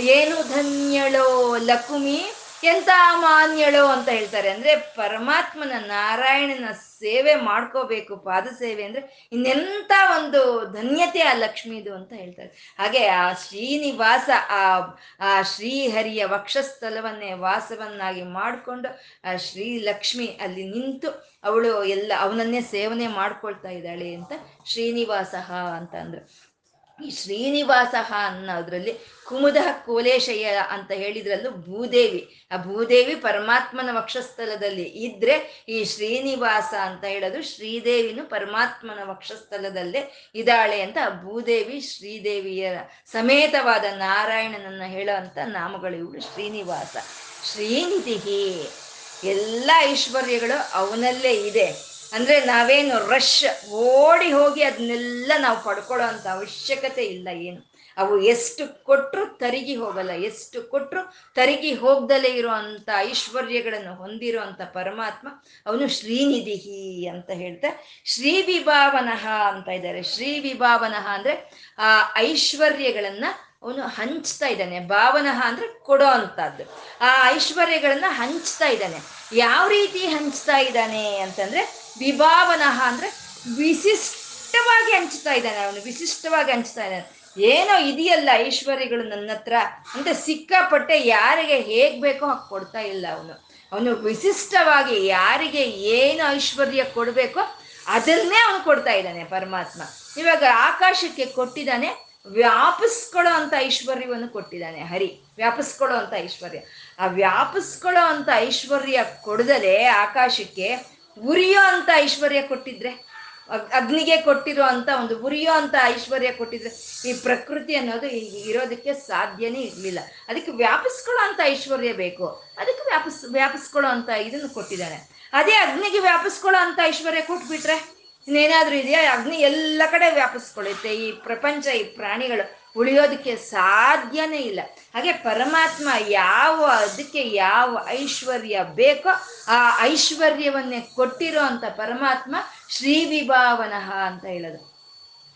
ಏನು ಧನ್ಯಳೋ ಲಕುಮಿ, ಎಂತ ಮಾನ್ಯಳೋ ಅಂತ ಹೇಳ್ತಾರೆ. ಅಂದ್ರೆ ಪರಮಾತ್ಮನ ನಾರಾಯಣನ ಸೇವೆ ಮಾಡ್ಕೋಬೇಕು ಪಾದ ಸೇವೆ ಅಂದ್ರೆ ಇನ್ನೆಂತ ಒಂದು ಧನ್ಯತೆ ಆ ಲಕ್ಷ್ಮೀದು ಅಂತ ಹೇಳ್ತಾರೆ. ಹಾಗೆ ಆ ಶ್ರೀನಿವಾಸ, ಆ ಆ ಶ್ರೀಹರಿಯ ವಕ್ಷಸ್ಥಲವನ್ನೇ ವಾಸವನ್ನಾಗಿ ಮಾಡಿಕೊಂಡು, ಆ ಶ್ರೀ ಲಕ್ಷ್ಮಿ ಅಲ್ಲಿ ನಿಂತು ಅವಳು ಎಲ್ಲ ಅವನನ್ನೇ ಸೇವನೆ ಮಾಡ್ಕೊಳ್ತಾ ಇದ್ದಾಳೆ ಅಂತ ಶ್ರೀನಿವಾಸ ಅಂತ ಅಂದ್ರು. ಈ ಶ್ರೀನಿವಾಸ ಅನ್ನೋದ್ರಲ್ಲಿ ಕುಮುದ ಕೋಲೇಶಯ್ಯ ಅಂತ ಹೇಳಿದ್ರಲ್ಲೂ ಭೂದೇವಿ. ಆ ಭೂದೇವಿ ಪರಮಾತ್ಮನ ವಕ್ಷಸ್ಥಲದಲ್ಲಿ ಇದ್ರೆ ಈ ಶ್ರೀನಿವಾಸ ಅಂತ ಹೇಳೋದು ಶ್ರೀದೇವಿನು ಪರಮಾತ್ಮನ ವಕ್ಷಸ್ಥಲದಲ್ಲೇ ಇದ್ದಾಳೆ ಅಂತ ಭೂದೇವಿ ಶ್ರೀದೇವಿಯ ಸಮೇತವಾದ ನಾರಾಯಣನನ್ನ ಹೇಳೋ ಅಂತ ನಾಮಗಳು ಇವಳು ಶ್ರೀನಿವಾಸ. ಶ್ರೀನಿಧಿ ಎಲ್ಲ ಐಶ್ವರ್ಯಗಳು ಅವನಲ್ಲೇ ಇದೆ. ಅಂದ್ರೆ ನಾವೇನು ರಶ್ ಓಡಿ ಹೋಗಿ ಅದನ್ನೆಲ್ಲ ನಾವು ಪಡ್ಕೊಳ್ಳೋ ಅಂತ ಅವಶ್ಯಕತೆ ಇಲ್ಲ ಏನು. ಅವು ಎಷ್ಟು ಕೊಟ್ಟರು ತರಿಗಿ ಹೋಗಲ್ಲ, ಎಷ್ಟು ಕೊಟ್ಟರು ತರಿಗಿ ಹೋಗ್ದಲೇ ಇರುವಂತ ಐಶ್ವರ್ಯಗಳನ್ನು ಹೊಂದಿರುವಂತ ಪರಮಾತ್ಮ ಅವನು ಶ್ರೀನಿಧಿ ಅಂತ ಹೇಳ್ತಾ ಶ್ರೀ ವಿಭಾವನಃ ಅಂತ ಇದ್ದಾರೆ. ಶ್ರೀ ವಿಭಾವನಃ ಅಂದ್ರೆ ಆ ಐಶ್ವರ್ಯಗಳನ್ನು ಅವನು ಹಂಚ್ತಾ ಇದ್ದಾನೆ. ಭಾವನಃ ಅಂದ್ರೆ ಕೊಡೋ ಅಂತದ್ದು ಆ ಐಶ್ವರ್ಯಗಳನ್ನು ಹಂಚ್ತಾ ಇದ್ದಾನೆ. ಯಾವ ರೀತಿ ಹಂಚ್ತಾ ಇದ್ದಾನೆ ಅಂತಂದ್ರೆ ವಿಭಾವನಃ ಅಂದ್ರೆ ವಿಶಿಷ್ಟವಾಗಿ ಹಂಚ್ತಾ ಇದ್ದಾನೆ ಅವನು, ವಿಶಿಷ್ಟವಾಗಿ ಹಂಚ್ತಾ ಇದ್ದಾನೆ. ಏನೋ ಇದೆಯಲ್ಲ ಐಶ್ವರ್ಯಗಳು ನನ್ನ ಹತ್ರ ಅಂತ ಸಿಕ್ಕಾಪಟ್ಟೆ ಯಾರಿಗೆ ಹೇಗ್ ಬೇಕೋ ಹಾಗೆ ಕೊಡ್ತಾ ಇಲ್ಲ ಅವನು. ಅವನು ವಿಶಿಷ್ಟವಾಗಿ ಯಾರಿಗೆ ಏನು ಐಶ್ವರ್ಯ ಕೊಡಬೇಕೋ ಅದನ್ನೇ ಅವನು ಕೊಡ್ತಾ ಇದ್ದಾನೆ ಪರಮಾತ್ಮ. ಇವಾಗ ಆಕಾಶಕ್ಕೆ ಕೊಟ್ಟಿದ್ದಾನೆ, ವ್ಯಾಪಿಸ್ಕೊಳ್ಳೋ ಅಂತ ಐಶ್ವರ್ಯವನ್ನು ಕೊಟ್ಟಿದ್ದಾನೆ. ಹರಿ, ವ್ಯಾಪಿಸ್ಕೊಳ್ಳೋ ಅಂತ ಐಶ್ವರ್ಯ. ಆ ವ್ಯಾಪಿಸ್ಕೊಳ್ಳೋ ಅಂತ ಐಶ್ವರ್ಯ ಕೊಡದಲೆ ಆಕಾಶಕ್ಕೆ ಉರಿಯೋ ಅಂತ ಐಶ್ವರ್ಯ ಕೊಟ್ಟಿದ್ರೆ ಅಗ್ನಿಗೆ ಕೊಟ್ಟಿರೋ ಅಂತ ಒಂದು ಉರಿಯೋ ಅಂತ ಐಶ್ವರ್ಯ ಕೊಟ್ಟಿದ್ರೆ, ಈ ಪ್ರಕೃತಿ ಅನ್ನೋದು ಇರೋದಕ್ಕೆ ಸಾಧ್ಯನೇ ಇರಲಿಲ್ಲ. ಅದಕ್ಕೆ ವ್ಯಾಪಿಸ್ಕೊಳ್ಳೋ ಅಂತ ಐಶ್ವರ್ಯ ಬೇಕು. ಅದಕ್ಕೆ ವ್ಯಾಪಿಸ್, ವ್ಯಾಪಿಸ್ಕೊಳ್ಳೋ ಅಂತ ಇದನ್ನು ಕೊಟ್ಟಿದ್ದಾನೆ ಅದೇ ಅಗ್ನಿಗೆ ವ್ಯಾಪಿಸ್ಕೊಳ್ಳೋ ಅಂತ ಐಶ್ವರ್ಯ ಕೊಟ್ಬಿಟ್ರೆ, ಇನ್ನೇನಾದ್ರೂ ಇದೆಯಾ? ಅಗ್ನಿ ಎಲ್ಲ ಕಡೆ ವ್ಯಾಪಿಸ್ಕೊಳ್ಳುತ್ತೆ. ಈ ಪ್ರಪಂಚ, ಈ ಪ್ರಾಣಿಗಳು ಉಳಿಯೋದಕ್ಕೆ ಸಾಧ್ಯನೇ ಇಲ್ಲ. ಹಾಗೆ ಪರಮಾತ್ಮ ಯಾವ, ಅದಕ್ಕೆ ಯಾವ ಐಶ್ವರ್ಯ ಬೇಕೋ ಆ ಐಶ್ವರ್ಯವನ್ನೇ ಕೊಟ್ಟಿರೋ ಅಂತ ಪರಮಾತ್ಮ ಶ್ರೀ ವಿಭಾವನಃ ಅಂತ ಹೇಳೋದು.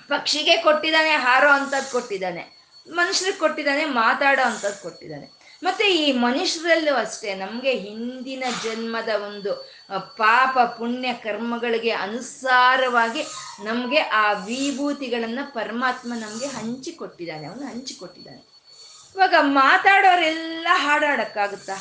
ಪಕ್ಷಿಗೆ ಕೊಟ್ಟಿದ್ದಾನೆ, ಹಾರೋ ಅಂಥದ್ದು ಕೊಟ್ಟಿದ್ದಾನೆ. ಮನುಷ್ಯರಿಗೆ ಕೊಟ್ಟಿದ್ದಾನೆ, ಮಾತಾಡೋ ಅಂಥದ್ದು ಕೊಟ್ಟಿದ್ದಾನೆ. ಮತ್ತೆ ಈ ಮನುಷ್ಯರಲ್ಲೂ ಅಷ್ಟೇ, ನಮಗೆ ಹಿಂದಿನ ಜನ್ಮದ ಒಂದು ಪಾಪ ಪುಣ್ಯ ಕರ್ಮಗಳಿಗೆ ಅನುಸಾರವಾಗಿ ನಮಗೆ ಆ ವಿಭೂತಿಗಳನ್ನ ಪರಮಾತ್ಮ ನಮಗೆ ಹಂಚಿಕೊಟ್ಟಿದ್ದಾನೆ, ಅವನು ಹಂಚಿಕೊಟ್ಟಿದ್ದಾನೆ. ಇವಾಗ ಮಾತಾಡೋರೆಲ್ಲ ಹಾಡಾಡಕ್ಕಾಗುತ್ತಾ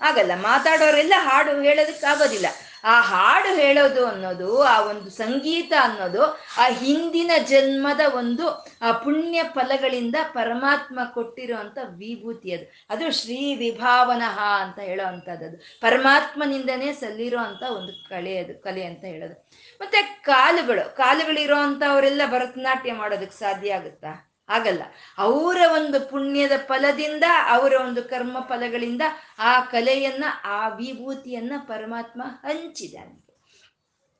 ಆಗಲ್ಲ, ಮಾತಾಡೋರೆಲ್ಲ ಹಾಡು ಹೇಳೋದಕ್ಕಾಗೋದಿಲ್ಲ. ಆ ಹಾಡು ಹೇಳೋದು ಅನ್ನೋದು, ಆ ಒಂದು ಸಂಗೀತ ಅನ್ನೋದು, ಆ ಹಿಂದಿನ ಜನ್ಮದ ಒಂದು, ಆ ಪುಣ್ಯ ಫಲಗಳಿಂದ ಪರಮಾತ್ಮ ಕೊಟ್ಟಿರುವಂತ ವಿಭೂತಿ ಅದು. ಅದು ಶ್ರೀ ವಿಭಾವನಃ ಅಂತ ಹೇಳೋ ಅಂತದ್ದು ಪರಮಾತ್ಮನಿಂದನೇ ಸಲ್ಲಿರೋ ಅಂತ ಒಂದು ಕಲೆ ಅದು, ಕಲೆ ಅಂತ ಹೇಳೋದು. ಮತ್ತೆ ಕಾಲುಗಳು, ಕಾಲುಗಳಿರೋ ಅಂಥವರೆಲ್ಲ ಭರತನಾಟ್ಯ ಮಾಡೋದಕ್ಕೆ ಸಾಧ್ಯ ಆಗುತ್ತಾ? ಆಗಲ್ಲ. ಅವರ ಒಂದು ಪುಣ್ಯದ ಫಲದಿಂದ, ಅವರ ಒಂದು ಕರ್ಮ ಫಲಗಳಿಂದ ಆ ಕಲೆಯನ್ನ, ಆ ವಿಭೂತಿಯನ್ನ ಪರಮಾತ್ಮ ಹಂಚಿದ್ದಾನೆ.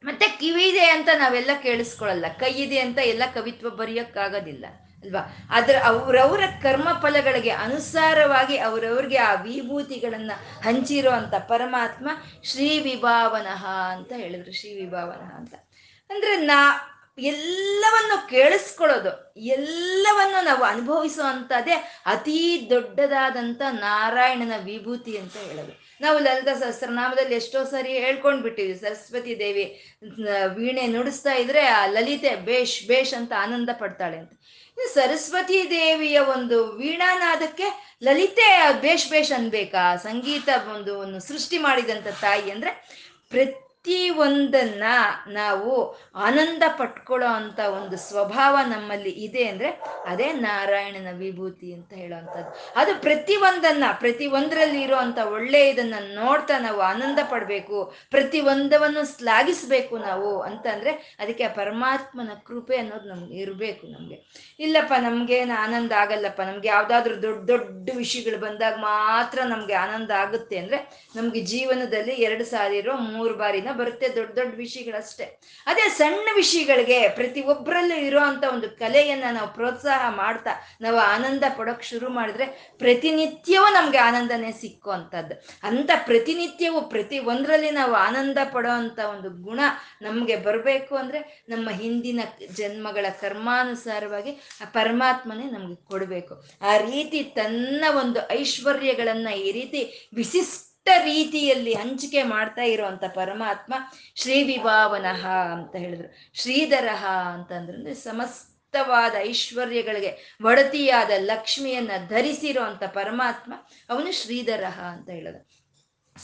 ಮತ್ತೆ ಕಿವಿ ಇದೆ ಅಂತ ನಾವೆಲ್ಲ ಕೇಳಿಸ್ಕೊಳಲ್ಲ ಕೈ ಇದೆ ಅಂತ ಎಲ್ಲ ಕವಿತ್ವ ಬರೆಯೋಕ್ಕಾಗೋದಿಲ್ಲ, ಅಲ್ವಾ? ಅದ್ರ ಅವರವರ ಕರ್ಮ ಫಲಗಳಿಗೆ ಅನುಸಾರವಾಗಿ ಅವರವ್ರಿಗೆ ಆ ವಿಭೂತಿಗಳನ್ನ ಹಂಚಿರೋ ಅಂತ ಪರಮಾತ್ಮ ಶ್ರೀ ವಿಭಾವನಃ ಅಂತ ಹೇಳಿದ್ರು. ಶ್ರೀ ವಿಭಾವನಃ ಅಂತ. ಅಂದ್ರೆ ನಾ ಎಲ್ಲವನ್ನು ಕೇಳಿಸ್ಕೊಳ್ಳೋದು, ಎಲ್ಲವನ್ನು ನಾವು ಅನುಭವಿಸುವಂಥದ್ದೇ ಅತೀ ದೊಡ್ಡದಾದಂಥ ನಾರಾಯಣನ ವಿಭೂತಿ ಅಂತ ಹೇಳೋದು. ನಾವು ಲಲಿತಾ ಸಹಸ್ರನಾಮದಲ್ಲಿ ಎಷ್ಟೋ ಸಾರಿ ಹೇಳ್ಕೊಂಡ್ ಬಿಟ್ಟಿವಿ ಸರಸ್ವತಿ ದೇವಿ ವೀಣೆ ನುಡಿಸ್ತಾ ಇದ್ರೆ ಆ ಲಲಿತೆ ಬೇಷ್ ಬೇಷ್ ಅಂತ ಆನಂದ ಪಡ್ತಾಳೆ ಅಂತ. ಸರಸ್ವತಿ ದೇವಿಯ ಒಂದು ವೀಣಾನಾದಕ್ಕೆ ಲಲಿತೆ ಬೇಷ್ ಬೇಷ್ ಅನ್ಬೇಕಾ? ಸಂಗೀತ ಒಂದು ಒಂದು ಸೃಷ್ಟಿ ಮಾಡಿದಂಥ ತಾಯಿ ಅಂದ್ರೆ ಪ್ರತಿ ಪ್ರತಿ ಒಂದನ್ನ ನಾವು ಆನಂದ ಪಟ್ಕೊಳ್ಳೋ ಅಂತ ಒಂದು ಸ್ವಭಾವ ನಮ್ಮಲ್ಲಿ ಇದೆ ಅಂದ್ರೆ ಅದೇ ನಾರಾಯಣನ ವಿಭೂತಿ ಅಂತ ಹೇಳುವಂಥದ್ದು ಅದು ಪ್ರತಿ ಒಂದನ್ನ ಪ್ರತಿ ಒಂದರಲ್ಲಿ ಇರುವಂತ ಒಳ್ಳೆ ಇದನ್ನ ನೋಡ್ತಾ ನಾವು ಆನಂದ ಪಡ್ಬೇಕು ಪ್ರತಿ ಒಂದವನ್ನು ಶ್ಲಾಘಿಸ್ಬೇಕು ನಾವು ಅಂತಂದ್ರೆ ಅದಕ್ಕೆ ಪರಮಾತ್ಮನ ಕೃಪೆ ಅನ್ನೋದು ನಮ್ಗೆ ಇರಬೇಕು ನಮ್ಗೆ. ಇಲ್ಲಪ್ಪ, ನಮ್ಗೇನು ಆನಂದ ಆಗಲ್ಲಪ್ಪ, ನಮ್ಗೆ ಯಾವ್ದಾದ್ರು ದೊಡ್ಡ ದೊಡ್ಡ ವಿಷಯಗಳು ಬಂದಾಗ ಮಾತ್ರ ನಮ್ಗೆ ಆನಂದ ಆಗುತ್ತೆ ಅಂದ್ರೆ ನಮ್ಗೆ ಜೀವನದಲ್ಲಿ ಎರಡು ಸಾರಿರೋ ಮೂರು ಬಾರಿನ ಬರುತ್ತೆ, ದೊಡ್ಡ ದೊಡ್ಡ ವಿಷಯಗಳಷ್ಟೇ. ಅದೇ ಸಣ್ಣ ವಿಷಯಗಳಿಗೆ ಪ್ರತಿ ಒಬ್ಬರಲ್ಲೂ ಇರುವಂತ ಒಂದು ಕಲೆಯನ್ನ ನಾವು ಪ್ರೋತ್ಸಾಹ ಮಾಡ್ತಾ, ನಾವು ಆನಂದ ಪಡೋಕ್ ಶುರು ಮಾಡಿದ್ರೆ ಪ್ರತಿನಿತ್ಯವೂ ನಮ್ಗೆ ಆನಂದನೇ ಸಿಕ್ಕೋ ಅಂತದ್ದು ಅಂತ ಪ್ರತಿನಿತ್ಯವೂ ಪ್ರತಿ ಒಂದರಲ್ಲಿ ನಾವು ಆನಂದ ಪಡೋ ಒಂದು ಗುಣ ನಮ್ಗೆ ಬರಬೇಕು ಅಂದ್ರೆ ನಮ್ಮ ಹಿಂದಿನ ಜನ್ಮಗಳ ಕರ್ಮಾನುಸಾರವಾಗಿ ಆ ಪರಮಾತ್ಮನೇ ನಮ್ಗೆ ಕೊಡಬೇಕು. ಆ ರೀತಿ ತನ್ನ ಒಂದು ಐಶ್ವರ್ಯಗಳನ್ನ ಈ ರೀತಿ ವಿಶಿಷ್ಟ ರೀತಿಯಲ್ಲಿ ಹಂಚಿಕೆ ಮಾಡ್ತಾ ಇರುವಂತ ಪರಮಾತ್ಮ ಶ್ರೀ ವಿಭಾವನಃ ಅಂತ ಹೇಳಿದ್ರು. ಶ್ರೀಧರಹ ಅಂತಂದ್ರೆ ಸಮಸ್ತವಾದ ಐಶ್ವರ್ಯಗಳಿಗೆ ಒಡತಿಯಾದ ಲಕ್ಷ್ಮಿಯನ್ನ ಧರಿಸಿರುವಂತ ಪರಮಾತ್ಮ ಅವನು ಶ್ರೀಧರಹ ಅಂತ ಹೇಳಿದ್ರು.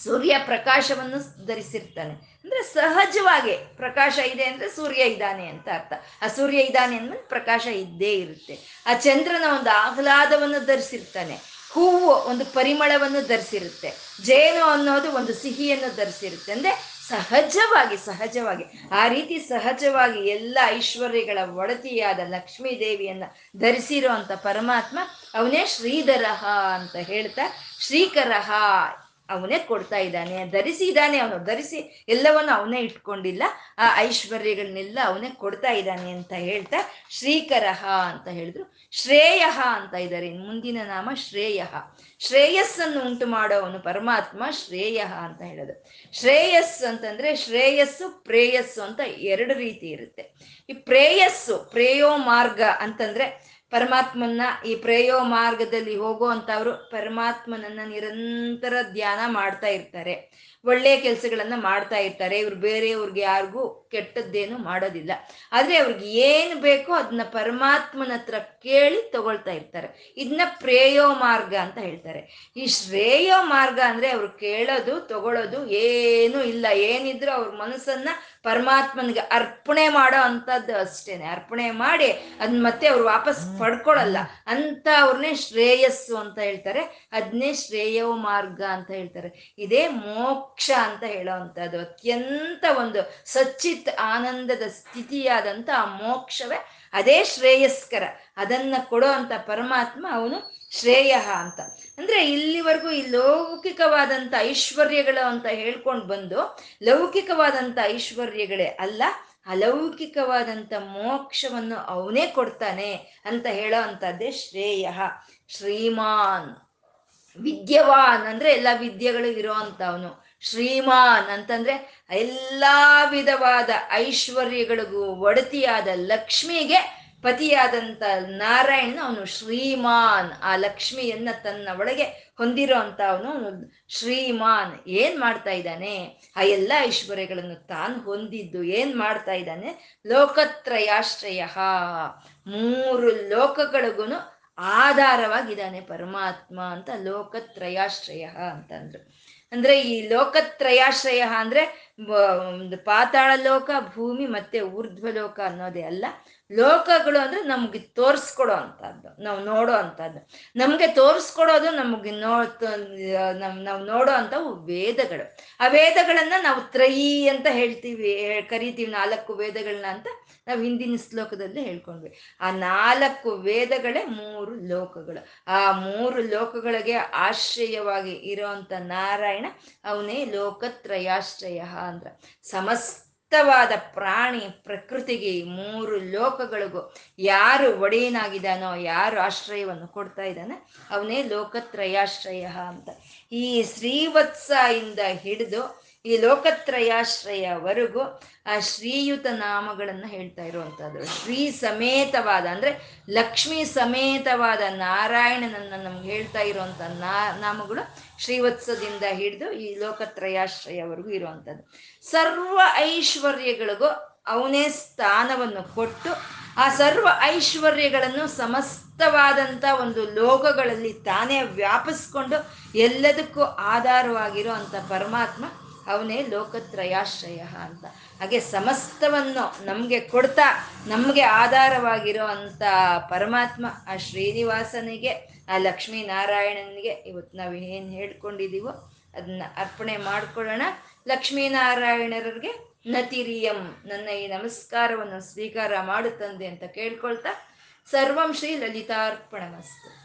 ಸೂರ್ಯ ಪ್ರಕಾಶವನ್ನು ಧರಿಸಿರ್ತಾನೆ. ಅಂದ್ರೆ ಸಹಜವಾಗಿ ಪ್ರಕಾಶ ಇದೆ ಅಂದ್ರೆ ಸೂರ್ಯ ಇದ್ದಾನೆ ಅಂತ ಅರ್ಥ. ಆ ಸೂರ್ಯ ಇದ್ದಾನೆ ಅಂದ್ರೆ ಪ್ರಕಾಶ ಇದ್ದೇ ಇರುತ್ತೆ. ಆ ಚಂದ್ರನ ಒಂದು ಆಹ್ಲಾದವನ್ನು ಧರಿಸಿರ್ತಾನೆ. ಹೂವು ಒಂದು ಪರಿಮಳವನ್ನು ಧರಿಸಿರುತ್ತೆ. ಜೇನು ಅನ್ನೋದು ಒಂದು ಸಿಹಿಯನ್ನು ಧರಿಸಿರುತ್ತೆ. ಅಂದ್ರೆ ಸಹಜವಾಗಿ ಸಹಜವಾಗಿ. ಆ ರೀತಿ ಸಹಜವಾಗಿ ಎಲ್ಲ ಐಶ್ವರ್ಯಗಳ ಒಡತಿಯಾದ ಲಕ್ಷ್ಮೀ ದೇವಿಯನ್ನ ಧರಿಸಿರುವಂತ ಪರಮಾತ್ಮ ಅವನೇ ಶ್ರೀಧರಹ ಅಂತ ಹೇಳ್ತಾ, ಶ್ರೀಕರಹ ಅವನೇ ಕೊಡ್ತಾ ಇದ್ದಾನೆ, ಧರಿಸಿ ಇದ್ದಾನೆ ಅವನು, ಧರಿಸಿ ಎಲ್ಲವನ್ನು ಅವನೇ ಇಟ್ಕೊಂಡಿಲ್ಲ. ಆ ಐಶ್ವರ್ಯಗಳನ್ನೆಲ್ಲ ಅವನೇ ಕೊಡ್ತಾ ಇದ್ದಾನೆ ಅಂತ ಹೇಳ್ತಾ ಶ್ರೀಕರಹ ಅಂತ ಹೇಳಿದ್ರು. ಶ್ರೇಯ ಅಂತ ಇದ್ದಾರೆ ಮುಂದಿನ ನಾಮ ಶ್ರೇಯ. ಶ್ರೇಯಸ್ಸನ್ನು ಉಂಟು ಮಾಡೋವನು ಪರಮಾತ್ಮ ಶ್ರೇಯ ಅಂತ ಹೇಳೋದು. ಶ್ರೇಯಸ್ ಅಂತಂದ್ರೆ ಶ್ರೇಯಸ್ಸು, ಪ್ರೇಯಸ್ಸು ಅಂತ ಎರಡು ರೀತಿ ಇರುತ್ತೆ. ಈ ಪ್ರೇಯಸ್ಸು, ಪ್ರೇಯೋ ಮಾರ್ಗ ಅಂತಂದ್ರೆ ಪರಮಾತ್ಮನ್ನ ಈ ಪ್ರೇಯೋ ಮಾರ್ಗದಲ್ಲಿ ಹೋಗುವಂಥವ್ರು ಪರಮಾತ್ಮನನ್ನ ನಿರಂತರ ಧ್ಯಾನ ಮಾಡ್ತಾ ಇರ್ತಾರೆ. ಒಳ್ಳೆ ಕೆಲಸಗಳನ್ನ ಮಾಡ್ತಾ ಇರ್ತಾರೆ. ಇವ್ರು ಬೇರೆಯವ್ರಿಗೆ ಯಾರಿಗೂ ಕೆಟ್ಟದ್ದೇನು ಮಾಡೋದಿಲ್ಲ. ಆದ್ರೆ ಅವ್ರಿಗೆ ಏನು ಬೇಕೋ ಅದನ್ನ ಪರಮಾತ್ಮನ ಹತ್ರ ಕೇಳಿ ತಗೊಳ್ತಾ ಇರ್ತಾರೆ. ಇದನ್ನ ಪ್ರೇಯೋ ಮಾರ್ಗ ಅಂತ ಹೇಳ್ತಾರೆ. ಈ ಶ್ರೇಯೋ ಮಾರ್ಗ ಅಂದ್ರೆ ಅವ್ರು ಕೇಳೋದು ತಗೊಳ್ಳೋದು ಏನೂ ಇಲ್ಲ. ಏನಿದ್ರು ಅವ್ರ ಮನಸ್ಸನ್ನ ಪರಮಾತ್ಮನಿಗೆ ಅರ್ಪಣೆ ಮಾಡೋ ಅಂಥದ್ದು ಅಷ್ಟೇನೆ. ಅರ್ಪಣೆ ಮಾಡಿ ಅದನ್ನ ಮತ್ತೆ ಅವ್ರು ವಾಪಸ್ ಪಡ್ಕೊಳಲ್ಲ. ಅಂತ ಅವ್ರನ್ನೇ ಶ್ರೇಯಸ್ಸು ಅಂತ ಹೇಳ್ತಾರೆ. ಅದನ್ನೇ ಶ್ರೇಯೋ ಮಾರ್ಗ ಅಂತ ಹೇಳ್ತಾರೆ. ಇದೇ ಮೋಕ್ಷ ಅಂತ ಹೇಳೋ ಅಂಥದ್ದು ಅತ್ಯಂತ ಒಂದು ಸಚ್ಚಿತ್ ಆನಂದದ ಸ್ಥಿತಿಯಾದಂಥ ಆ ಮೋಕ್ಷವೇ ಅದೇ ಶ್ರೇಯಸ್ಕರ. ಅದನ್ನ ಕೊಡೋ ಅಂತ ಪರಮಾತ್ಮ ಅವನು ಶ್ರೇಯ ಅಂತ. ಅಂದ್ರೆ ಇಲ್ಲಿವರೆಗೂ ಈ ಲೌಕಿಕವಾದಂಥ ಐಶ್ವರ್ಯಗಳು ಅಂತ ಹೇಳ್ಕೊಂಡು ಬಂದು ಲೌಕಿಕವಾದಂಥ ಐಶ್ವರ್ಯಗಳೇ ಅಲ್ಲ, ಅಲೌಕಿಕವಾದಂಥ ಮೋಕ್ಷವನ್ನು ಅವನೇ ಕೊಡ್ತಾನೆ ಅಂತ ಹೇಳೋ ಅಂಥದ್ದೇ ಶ್ರೇಯ. ಶ್ರೀಮಾನ್, ವಿದ್ಯವಾನ್ ಅಂದ್ರೆ ಎಲ್ಲ ವಿದ್ಯೆಗಳು ಇರೋ ಅವನು ಶ್ರೀಮಾನ್ ಅಂತಂದ್ರೆ ಎಲ್ಲಾ ವಿಧವಾದ ಐಶ್ವರ್ಯಗಳಿಗೂ ಒಡತಿಯಾದ ಲಕ್ಷ್ಮಿಗೆ ಪತಿಯಾದಂತ ನಾರಾಯಣ ಅವನು ಶ್ರೀಮಾನ್. ಆ ಲಕ್ಷ್ಮಿಯನ್ನ ತನ್ನ ಒಳಗೆ ಹೊಂದಿರೋ ಅಂತ ಅವನು ಶ್ರೀಮಾನ್. ಏನ್ ಮಾಡ್ತಾ ಇದ್ದಾನೆ? ಆ ಎಲ್ಲ ಐಶ್ವರ್ಯಗಳನ್ನು ತಾನು ಹೊಂದಿದ್ದು ಏನ್ ಮಾಡ್ತಾ ಇದ್ದಾನೆ? ಲೋಕತ್ರಯಾಶ್ರಯ. ಮೂರು ಲೋಕಗಳಿಗೂ ಆಧಾರವಾಗಿದ್ದಾನೆ ಪರಮಾತ್ಮ ಅಂತ ಲೋಕತ್ರಯಾಶ್ರಯ ಅಂತಂದ್ರು. ಅಂದ್ರೆ ಈ ಲೋಕತ್ರಯಾಶ್ರಯ ಅಂದ್ರೆ ಪಾತಾಳ ಲೋಕ ಭೂಮಿ ಮತ್ತೆ ಊರ್ಧ್ವ ಲೋಕ ಅನ್ನೋದೇ ಅಲ್ಲ. ಲೋಕಗಳು ಅಂದ್ರೆ ನಮ್ಗೆ ತೋರಿಸ್ಕೊಡೋ ಅಂತದ್ದು, ನಾವು ನೋಡೋ ಅಂತದ್ದು. ನಮ್ಗೆ ತೋರಿಸ್ಕೊಡೋದು ನಮಗೆ ನೋ ನಾವು ನೋಡೋ ಅಂಥವು ವೇದಗಳು. ಆ ವೇದಗಳನ್ನ ನಾವು ತ್ರಯಿ ಅಂತ ಹೇಳ್ತೀವಿ, ಕರಿತೀವಿ ನಾಲ್ಕು ವೇದಗಳನ್ನ ಅಂತ ನಾವು ಹಿಂದಿನ ಶ್ಲೋಕದಲ್ಲಿ ಹೇಳ್ಕೊಂಡ್ವಿ. ಆ ನಾಲ್ಕು ವೇದಗಳೇ ಮೂರು ಲೋಕಗಳು. ಆ ಮೂರು ಲೋಕಗಳಿಗೆ ಆಶ್ರಯವಾಗಿ ಇರೋಂಥ ನಾರಾಯಣ ಅವನೇ ಲೋಕತ್ರಯಾಶ್ರಯ ಅಂದ್ರ ಸಮಸ್ತವಾದ ಪ್ರಾಣಿ ಪ್ರಕೃತಿಗೆ ಮೂರು ಲೋಕಗಳಿಗೂ ಯಾರು ಒಡೆಯನಾಗಿದ್ದಾನೋ, ಯಾರು ಆಶ್ರಯವನ್ನು ಕೊಡ್ತಾ ಇದ್ದಾನೆ ಅವನೇ ಲೋಕತ್ರಯಾಶ್ರಯ ಅಂತ. ಈ ಶ್ರೀವತ್ಸ ಇಂದ ಹಿಡಿದು ಈ ಲೋಕತ್ರಯಾಶ್ರಯವರೆಗೂ ಆ ಶ್ರೀಯುತ ನಾಮಗಳನ್ನು ಹೇಳ್ತಾ ಇರುವಂಥದ್ದು ಶ್ರೀ ಸಮೇತವಾದ ಅಂದ್ರೆ ಲಕ್ಷ್ಮಿ ಸಮೇತವಾದ ನಾರಾಯಣನನ್ನ ನಮ್ಗೆ ಹೇಳ್ತಾ ಇರುವಂತ ನಾ, ನಾಮಗಳು ಶ್ರೀವತ್ಸದಿಂದ ಹಿಡಿದು ಈ ಲೋಕತ್ರಯಾಶ್ರಯವರೆಗೂ ಇರುವಂಥದ್ದು ಸರ್ವ ಐಶ್ವರ್ಯಗಳಿಗೂ ಅವನೇ ಸ್ಥಾನವನ್ನು ಕೊಟ್ಟು ಆ ಸರ್ವ ಐಶ್ವರ್ಯಗಳನ್ನು ಸಮಸ್ತವಾದಂಥ ಒಂದು ಲೋಕಗಳಲ್ಲಿ ತಾನೇ ವ್ಯಾಪಿಸ್ಕೊಂಡು ಎಲ್ಲದಕ್ಕೂ ಆಧಾರವಾಗಿರೋ ಪರಮಾತ್ಮ ಅವನೇ ಲೋಕತ್ರಯಾಶ್ರಯ ಅಂತ. ಹಾಗೆ ಸಮಸ್ತವನ್ನು ನಮಗೆ ಕೊಡ್ತಾ, ನಮಗೆ ಆಧಾರವಾಗಿರೋ ಅಂತ ಪರಮಾತ್ಮ ಆ ಶ್ರೀನಿವಾಸನಿಗೆ, ಆ ಲಕ್ಷ್ಮೀನಾರಾಯಣನಿಗೆ ಇವತ್ತು ನಾವು ಏನು ಹೇಳ್ಕೊಂಡಿದ್ದೀವೋ ಅದನ್ನ ಅರ್ಪಣೆ ಮಾಡ್ಕೊಳ್ಳೋಣ. ಲಕ್ಷ್ಮೀನಾರಾಯಣರಿಗೆ ನತಿರಿಯಂ ನನ್ನ ಈ ನಮಸ್ಕಾರವನ್ನು ಸ್ವೀಕಾರ ಮಾಡುತ್ತಂದೆ ಅಂತ ಕೇಳ್ಕೊಳ್ತಾ, ಸರ್ವಂ ಶ್ರೀ ಲಲಿತಾರ್ಪಣಮಸ್ತು.